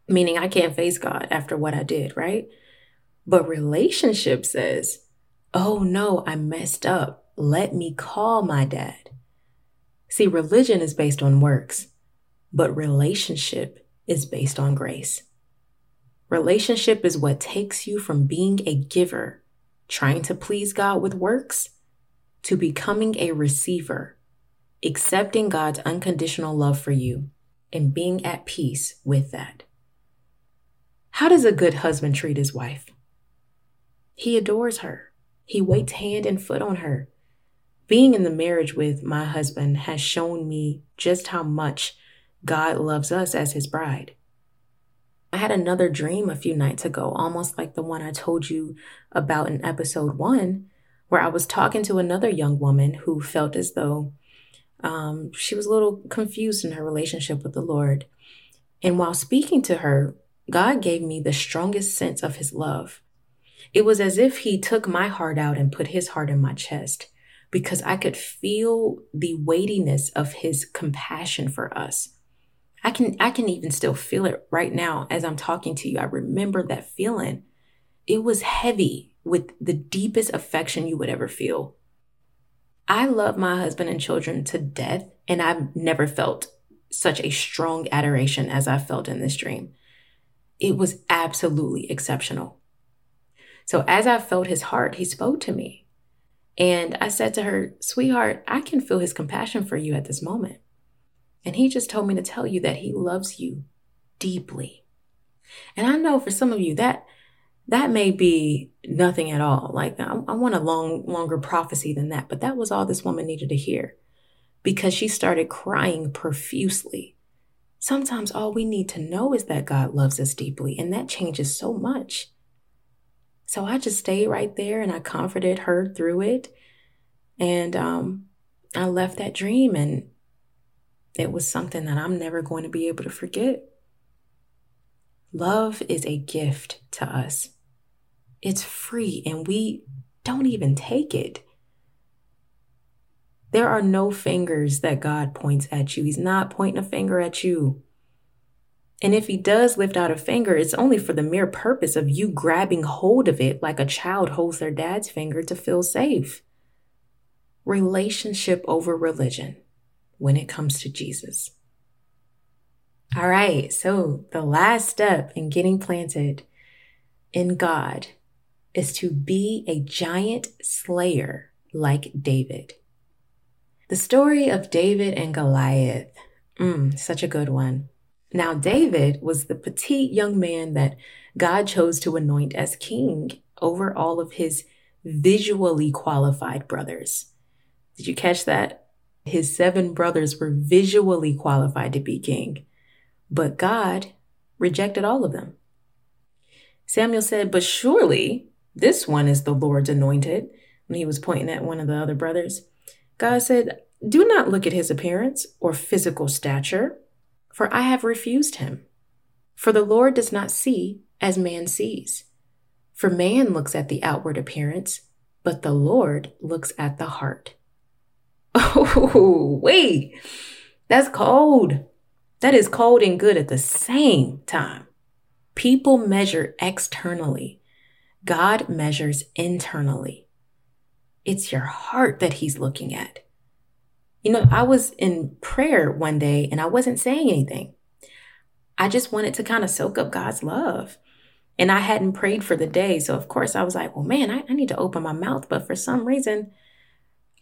Meaning I can't face God after what I did, right? But relationship says, oh no, I messed up. Let me call my dad. See, religion is based on works, but relationship is based on grace. Relationship is what takes you from being a giver, trying to please God with works, to becoming a receiver, accepting God's unconditional love for you and being at peace with that. How does a good husband treat his wife? He adores her. He waits hand and foot on her. Being in the marriage with my husband has shown me just how much God loves us as his bride. I had another dream a few nights ago, almost like the one I told you about in episode one, where I was talking to another young woman who felt as though um, she was a little confused in her relationship with the Lord. And while speaking to her, God gave me the strongest sense of his love. It was as if he took my heart out and put his heart in my chest because I could feel the weightiness of his compassion for us. I can I can even still feel it right now as I'm talking to you. I remember that feeling. It was heavy with the deepest affection you would ever feel. I love my husband and children to death, and I've never felt such a strong adoration as I felt in this dream. It was absolutely exceptional. So, as I felt his heart, he spoke to me. And I said to her, Sweetheart, I can feel his compassion for you at this moment. And he just told me to tell you that he loves you deeply. And I know for some of you that that may be nothing at all. Like I, I want a long, longer prophecy than that, but that was all this woman needed to hear because she started crying profusely. Sometimes all we need to know is that God loves us deeply, and that changes so much. So I just stayed right there and I comforted her through it. And um, I left that dream, and it was something that I'm never going to be able to forget. Love is a gift to us. It's free and we don't even take it. There are no fingers that God points at you. He's not pointing a finger at you. And if he does lift out a finger, it's only for the mere purpose of you grabbing hold of it like a child holds their dad's finger to feel safe. Relationship over religion when it comes to Jesus. All right, so the last step in getting planted in God is to be a giant slayer like David. The story of David and Goliath, mm, such a good one. Now, David was the petite young man that God chose to anoint as king over all of his visually qualified brothers. Did you catch that? His seven brothers were visually qualified to be king, but God rejected all of them. Samuel said, But surely this one is the Lord's anointed, when he was pointing at one of the other brothers. God said, Do not look at his appearance or physical stature, for I have refused him. For the Lord does not see as man sees. For man looks at the outward appearance, but the Lord looks at the heart. Oh, wait, that's cold. That is cold and good at the same time. People measure externally, God measures internally. It's your heart that He's looking at. You know, I was in prayer one day and I wasn't saying anything. I just wanted to kind of soak up God's love. And I hadn't prayed for the day. So, of course, I was like, well, man, I, I need to open my mouth. But for some reason,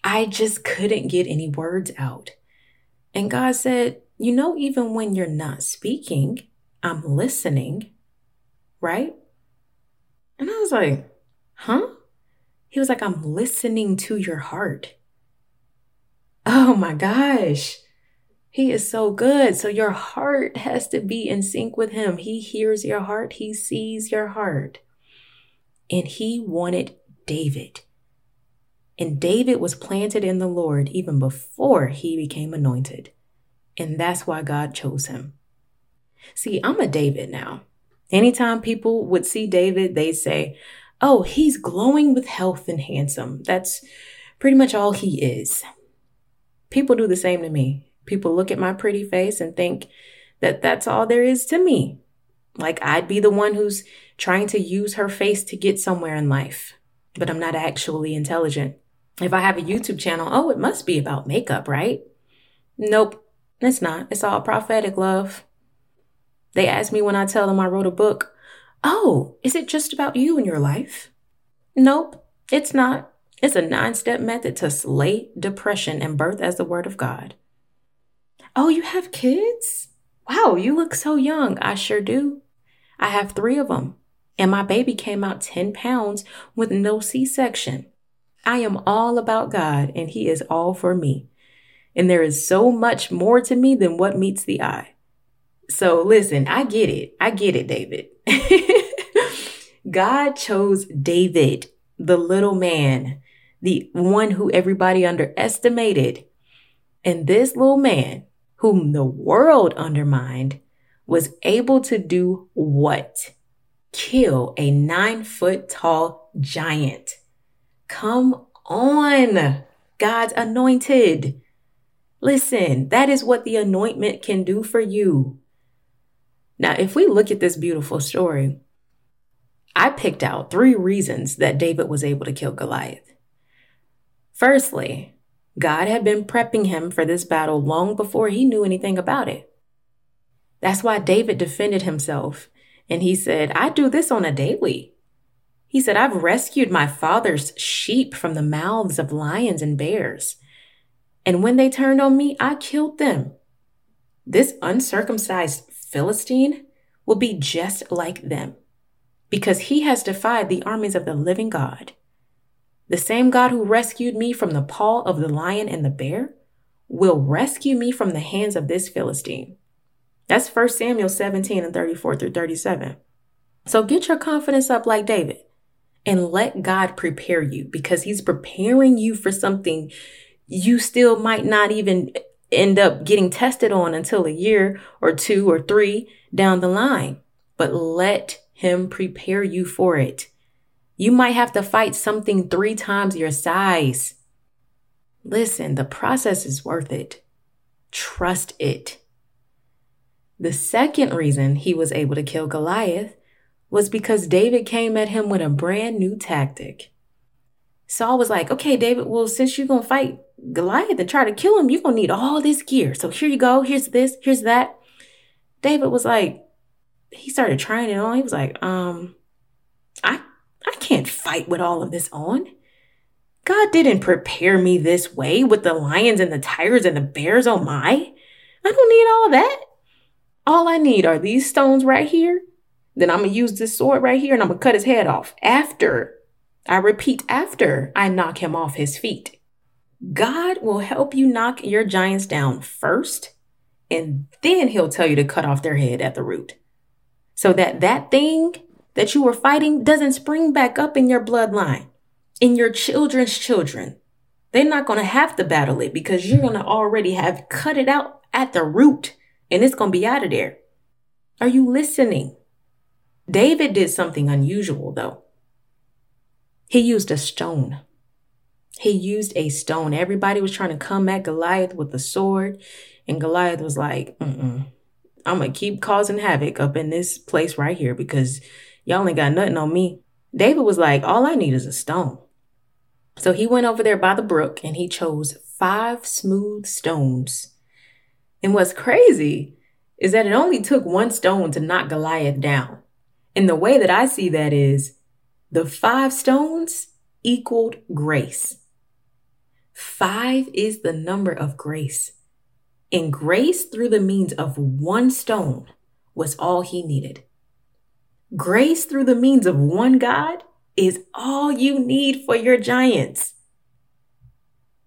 I just couldn't get any words out. And God said, you know, even when you're not speaking, I'm listening, right? And I was like, huh? He was like, I'm listening to your heart. Oh my gosh. He is so good. So your heart has to be in sync with him. He hears your heart, he sees your heart. And he wanted David. And David was planted in the Lord even before he became anointed. And that's why God chose him. See, I'm a David now. Anytime people would see David, they'd say, Oh, he's glowing with health and handsome. That's pretty much all he is. People do the same to me. People look at my pretty face and think that that's all there is to me. Like I'd be the one who's trying to use her face to get somewhere in life, but I'm not actually intelligent. If I have a YouTube channel, oh, it must be about makeup, right? Nope, it's not. It's all prophetic love. They ask me when I tell them I wrote a book, oh, is it just about you and your life? Nope, it's not. It's a nine step method to slay depression and birth as the word of God. Oh, you have kids? Wow, you look so young. I sure do. I have three of them, and my baby came out 10 pounds with no C section. I am all about God, and He is all for me. And there is so much more to me than what meets the eye. So listen, I get it. I get it, David. God chose David, the little man, the one who everybody underestimated. And this little man, whom the world undermined, was able to do what? Kill a nine foot tall giant. Come on, God's anointed. Listen, that is what the anointment can do for you. Now, if we look at this beautiful story, I picked out three reasons that David was able to kill Goliath. Firstly, God had been prepping him for this battle long before he knew anything about it. That's why David defended himself and he said, I do this on a daily. He said, I've rescued my father's sheep from the mouths of lions and bears. And when they turned on me, I killed them. This uncircumcised Philistine will be just like them because he has defied the armies of the living God. The same God who rescued me from the paw of the lion and the bear will rescue me from the hands of this Philistine. That's 1 Samuel 17 and 34 through 37. So get your confidence up like David and let God prepare you because he's preparing you for something you still might not even end up getting tested on until a year or two or three down the line. But let him prepare you for it. You might have to fight something three times your size. Listen, the process is worth it. Trust it. The second reason he was able to kill Goliath was because David came at him with a brand new tactic. Saul was like, okay, David, well, since you're going to fight Goliath and try to kill him, you're going to need all this gear. So here you go. Here's this. Here's that. David was like, he started trying it on. He was like, um, I, I can't fight with all of this on. God didn't prepare me this way with the lions and the tigers and the bears on my. I don't need all that. All I need are these stones right here. Then I'm going to use this sword right here and I'm going to cut his head off after I repeat, after I knock him off his feet. God will help you knock your giants down first, and then he'll tell you to cut off their head at the root. So that that thing that you were fighting doesn't spring back up in your bloodline, in your children's children. They're not going to have to battle it because you're going to already have cut it out at the root and it's going to be out of there. Are you listening? David did something unusual though. He used a stone. He used a stone. Everybody was trying to come at Goliath with a sword, and Goliath was like, Mm-mm. I'm going to keep causing havoc up in this place right here because y'all ain't got nothing on me. David was like, All I need is a stone. So he went over there by the brook and he chose five smooth stones. And what's crazy is that it only took one stone to knock Goliath down. And the way that I see that is the five stones equaled grace. Five is the number of grace. And grace through the means of one stone was all he needed. Grace through the means of one God is all you need for your giants.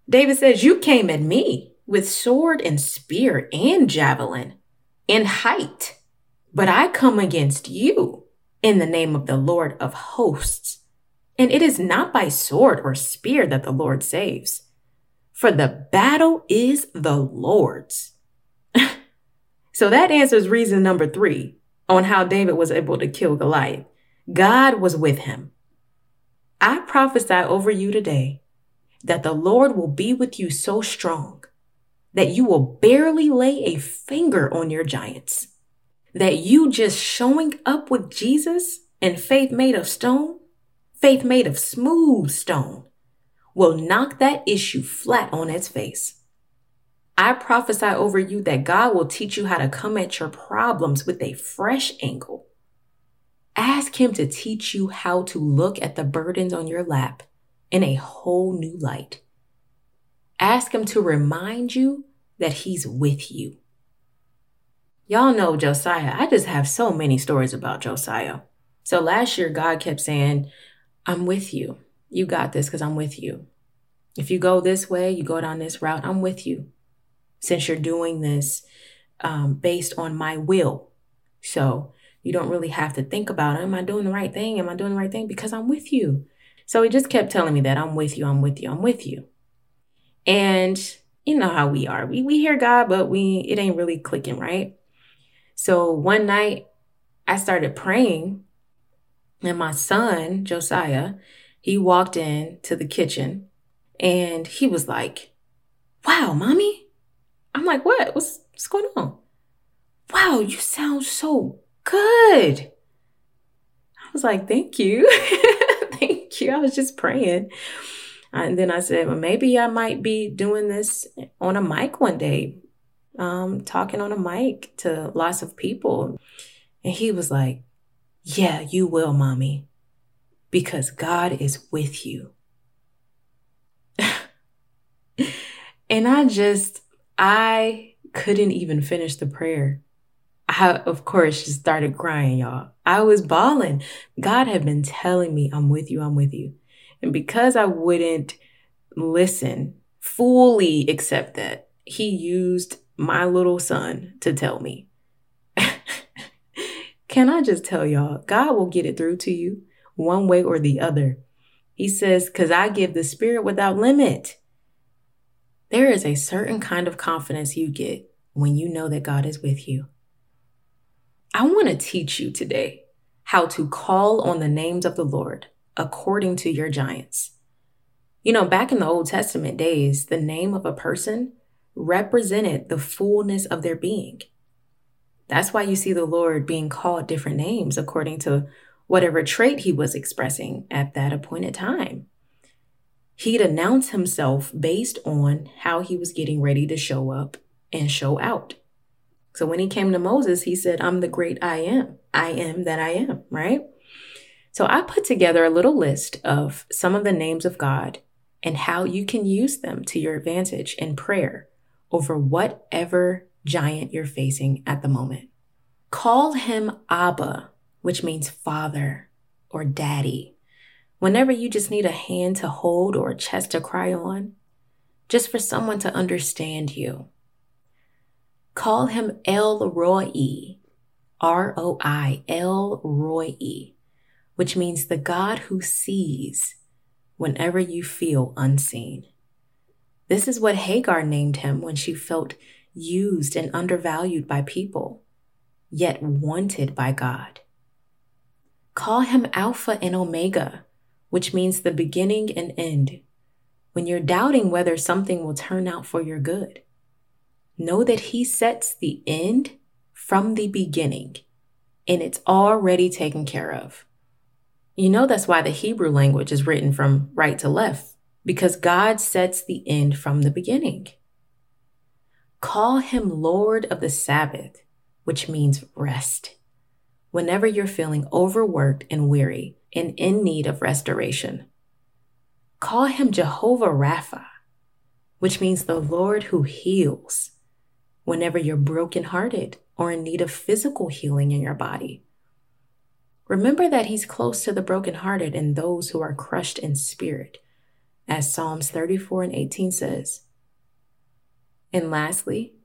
David says, You came at me with sword and spear and javelin and height, but I come against you in the name of the Lord of hosts. And it is not by sword or spear that the Lord saves, for the battle is the Lord's. so that answers reason number three on how David was able to kill Goliath. God was with him. I prophesy over you today that the Lord will be with you so strong that you will barely lay a finger on your giants. That you just showing up with Jesus and faith made of stone, faith made of smooth stone, will knock that issue flat on its face. I prophesy over you that God will teach you how to come at your problems with a fresh angle. Ask Him to teach you how to look at the burdens on your lap in a whole new light. Ask Him to remind you that He's with you. Y'all know Josiah. I just have so many stories about Josiah. So last year, God kept saying, I'm with you. You got this because I'm with you. If you go this way, you go down this route, I'm with you since you're doing this um, based on my will. So you don't really have to think about, am I doing the right thing? Am I doing the right thing? Because I'm with you. So he just kept telling me that I'm with you, I'm with you, I'm with you. And you know how we are. We we hear God, but we it ain't really clicking, right? So one night I started praying, and my son, Josiah, he walked in to the kitchen and he was like, Wow, mommy, I'm like, what? What's, what's going on? Wow, you sound so good. I was like, thank you. thank you. I was just praying. And then I said, well, maybe I might be doing this on a mic one day, um, talking on a mic to lots of people. And he was like, yeah, you will, mommy, because God is with you. and I just, I couldn't even finish the prayer. I, of course, just started crying, y'all. I was bawling. God had been telling me, I'm with you, I'm with you. And because I wouldn't listen, fully accept that, He used my little son to tell me. Can I just tell y'all, God will get it through to you one way or the other. He says, Because I give the Spirit without limit. There is a certain kind of confidence you get when you know that God is with you. I want to teach you today how to call on the names of the Lord according to your giants. You know, back in the Old Testament days, the name of a person represented the fullness of their being. That's why you see the Lord being called different names according to whatever trait he was expressing at that appointed time he'd announce himself based on how he was getting ready to show up and show out. So when he came to Moses, he said, I'm the great I am. I am that I am, right? So I put together a little list of some of the names of God and how you can use them to your advantage in prayer over whatever giant you're facing at the moment. Call him Abba, which means father or daddy. Whenever you just need a hand to hold or a chest to cry on, just for someone to understand you. Call him El Roi, R O I, El Roi, which means the God who sees whenever you feel unseen. This is what Hagar named him when she felt used and undervalued by people, yet wanted by God. Call him Alpha and Omega, which means the beginning and end. When you're doubting whether something will turn out for your good, know that He sets the end from the beginning and it's already taken care of. You know, that's why the Hebrew language is written from right to left, because God sets the end from the beginning. Call him Lord of the Sabbath, which means rest. Whenever you're feeling overworked and weary, and in need of restoration. Call him Jehovah Rapha, which means the Lord who heals whenever you're brokenhearted or in need of physical healing in your body. Remember that he's close to the brokenhearted and those who are crushed in spirit, as Psalms 34 and 18 says. And lastly,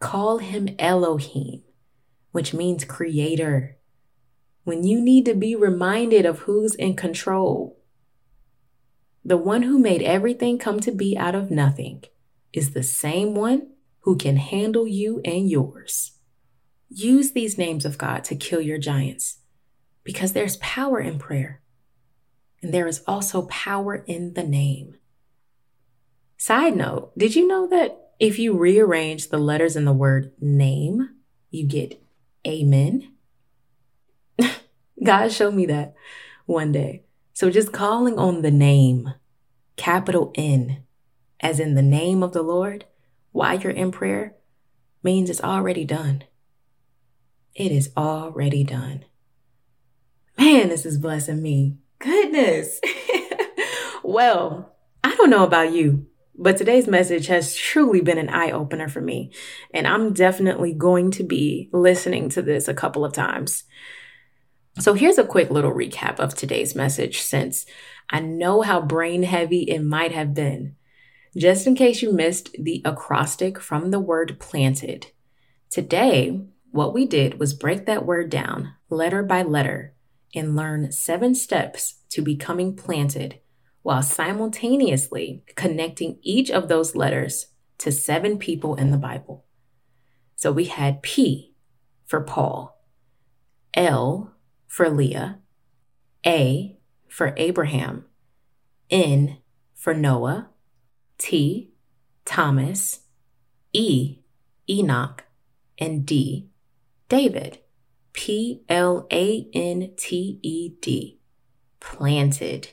call him Elohim, which means creator when you need to be reminded of who's in control. The one who made everything come to be out of nothing is the same one who can handle you and yours. Use these names of God to kill your giants because there's power in prayer. And there is also power in the name. Side note, did you know that If you rearrange the letters in the word name, you get amen. God showed me that one day. So just calling on the name, capital N, as in the name of the Lord, while you're in prayer, means it's already done. It is already done. Man, this is blessing me. Goodness. well, I don't know about you, but today's message has truly been an eye opener for me. And I'm definitely going to be listening to this a couple of times. So here's a quick little recap of today's message since I know how brain heavy it might have been. Just in case you missed the acrostic from the word planted. Today, what we did was break that word down letter by letter and learn seven steps to becoming planted while simultaneously connecting each of those letters to seven people in the Bible. So we had P for Paul, L for Leah, A for Abraham, N for Noah, T, Thomas, E, Enoch, and D, David. P L A N T E D. Planted.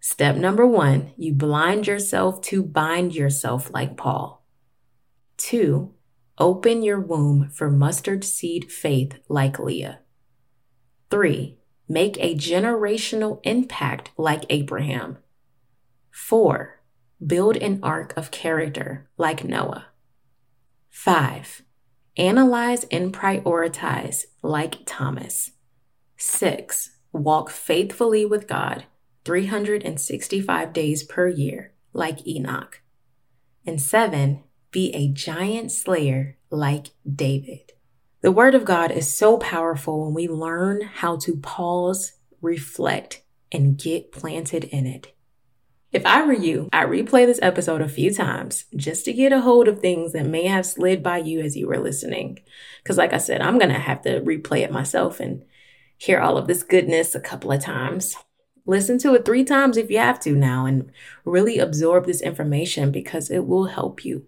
Step number one, you blind yourself to bind yourself like Paul. Two, open your womb for mustard seed faith like Leah. Three, make a generational impact like Abraham. Four, build an ark of character like Noah. Five, analyze and prioritize like Thomas. Six, walk faithfully with God 365 days per year, like Enoch. And seven, be a giant slayer like David. The Word of God is so powerful when we learn how to pause, reflect, and get planted in it. If I were you, I'd replay this episode a few times just to get a hold of things that may have slid by you as you were listening. Because, like I said, I'm going to have to replay it myself and hear all of this goodness a couple of times. Listen to it three times if you have to now and really absorb this information because it will help you.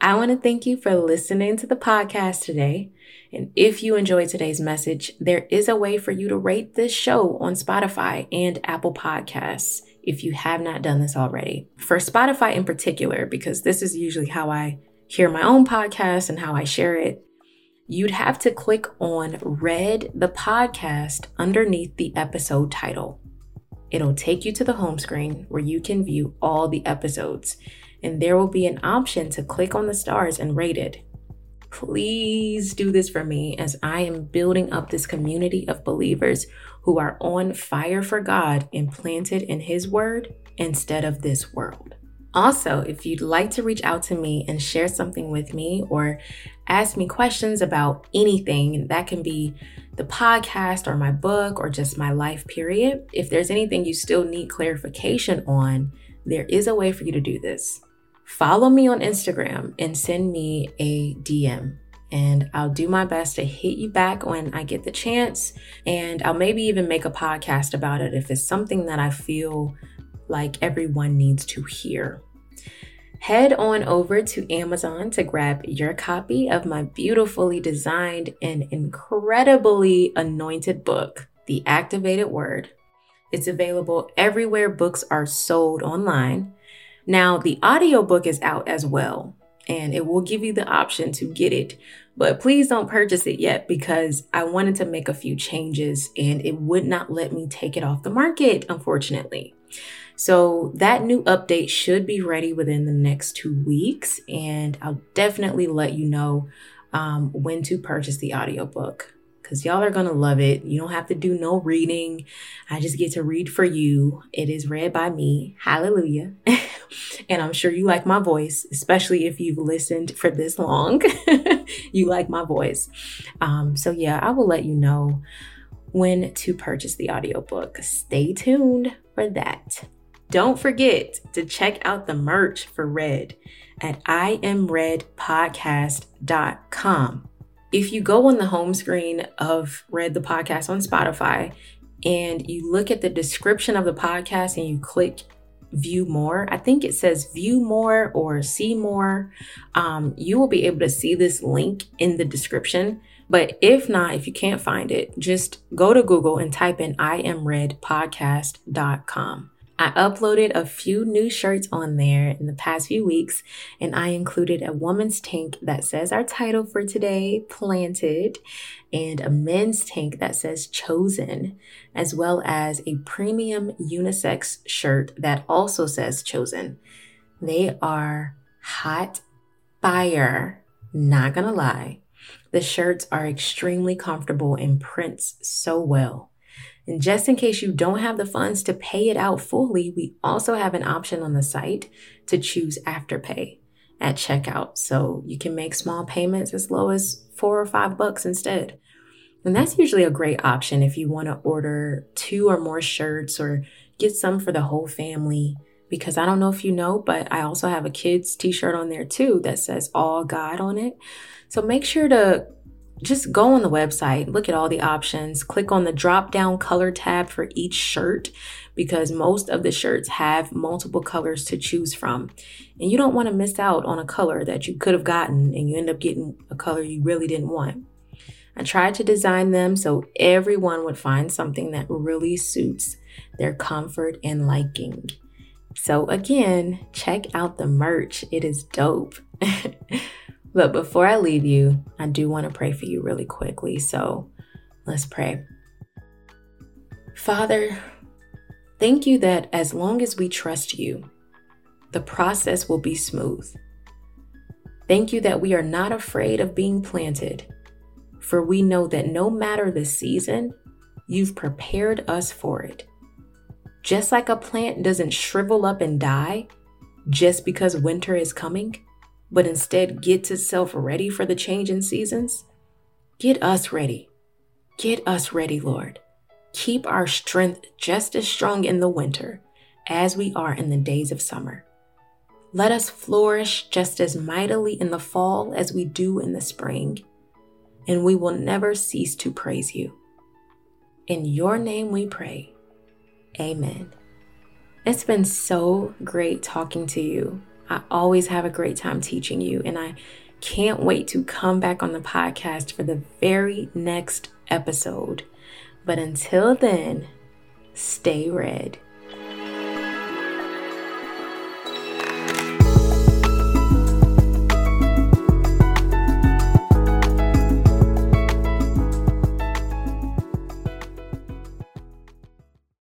I want to thank you for listening to the podcast today. And if you enjoyed today's message, there is a way for you to rate this show on Spotify and Apple Podcasts if you have not done this already. For Spotify in particular, because this is usually how I hear my own podcast and how I share it, you'd have to click on Red the Podcast underneath the episode title. It'll take you to the home screen where you can view all the episodes, and there will be an option to click on the stars and rate it. Please do this for me as I am building up this community of believers who are on fire for God and planted in His Word instead of this world. Also, if you'd like to reach out to me and share something with me or ask me questions about anything, that can be the podcast or my book or just my life period. If there's anything you still need clarification on, there is a way for you to do this. Follow me on Instagram and send me a DM. And I'll do my best to hit you back when I get the chance. And I'll maybe even make a podcast about it if it's something that I feel like everyone needs to hear. Head on over to Amazon to grab your copy of my beautifully designed and incredibly anointed book, The Activated Word. It's available everywhere books are sold online. Now, the audiobook is out as well, and it will give you the option to get it. But please don't purchase it yet because I wanted to make a few changes and it would not let me take it off the market, unfortunately. So that new update should be ready within the next two weeks, and I'll definitely let you know um, when to purchase the audiobook because y'all are gonna love it. You don't have to do no reading. I just get to read for you. It is read by me. Hallelujah. and I'm sure you like my voice, especially if you've listened for this long. you like my voice. Um, so yeah, I will let you know when to purchase the audiobook. Stay tuned for that. Don't forget to check out the merch for Red at iamredpodcast.com. If you go on the home screen of Red the Podcast on Spotify and you look at the description of the podcast and you click view more, I think it says view more or see more, um, you will be able to see this link in the description. But if not, if you can't find it, just go to Google and type in I am red podcast.com. I uploaded a few new shirts on there in the past few weeks, and I included a woman's tank that says our title for today, Planted, and a men's tank that says Chosen, as well as a premium unisex shirt that also says Chosen. They are hot fire, not gonna lie. The shirts are extremely comfortable and prints so well. And just in case you don't have the funds to pay it out fully, we also have an option on the site to choose Afterpay at checkout. So you can make small payments as low as four or five bucks instead. And that's usually a great option if you want to order two or more shirts or get some for the whole family. Because I don't know if you know, but I also have a kids t shirt on there too that says All God on it. So make sure to just go on the website, look at all the options, click on the drop down color tab for each shirt because most of the shirts have multiple colors to choose from. And you don't want to miss out on a color that you could have gotten and you end up getting a color you really didn't want. I tried to design them so everyone would find something that really suits their comfort and liking. So, again, check out the merch, it is dope. But before I leave you, I do want to pray for you really quickly. So let's pray. Father, thank you that as long as we trust you, the process will be smooth. Thank you that we are not afraid of being planted, for we know that no matter the season, you've prepared us for it. Just like a plant doesn't shrivel up and die just because winter is coming, but instead gets itself ready for the change in seasons? Get us ready. Get us ready, Lord. Keep our strength just as strong in the winter as we are in the days of summer. Let us flourish just as mightily in the fall as we do in the spring, and we will never cease to praise you. In your name we pray. Amen. It's been so great talking to you. I always have a great time teaching you, and I can't wait to come back on the podcast for the very next episode. But until then, stay red.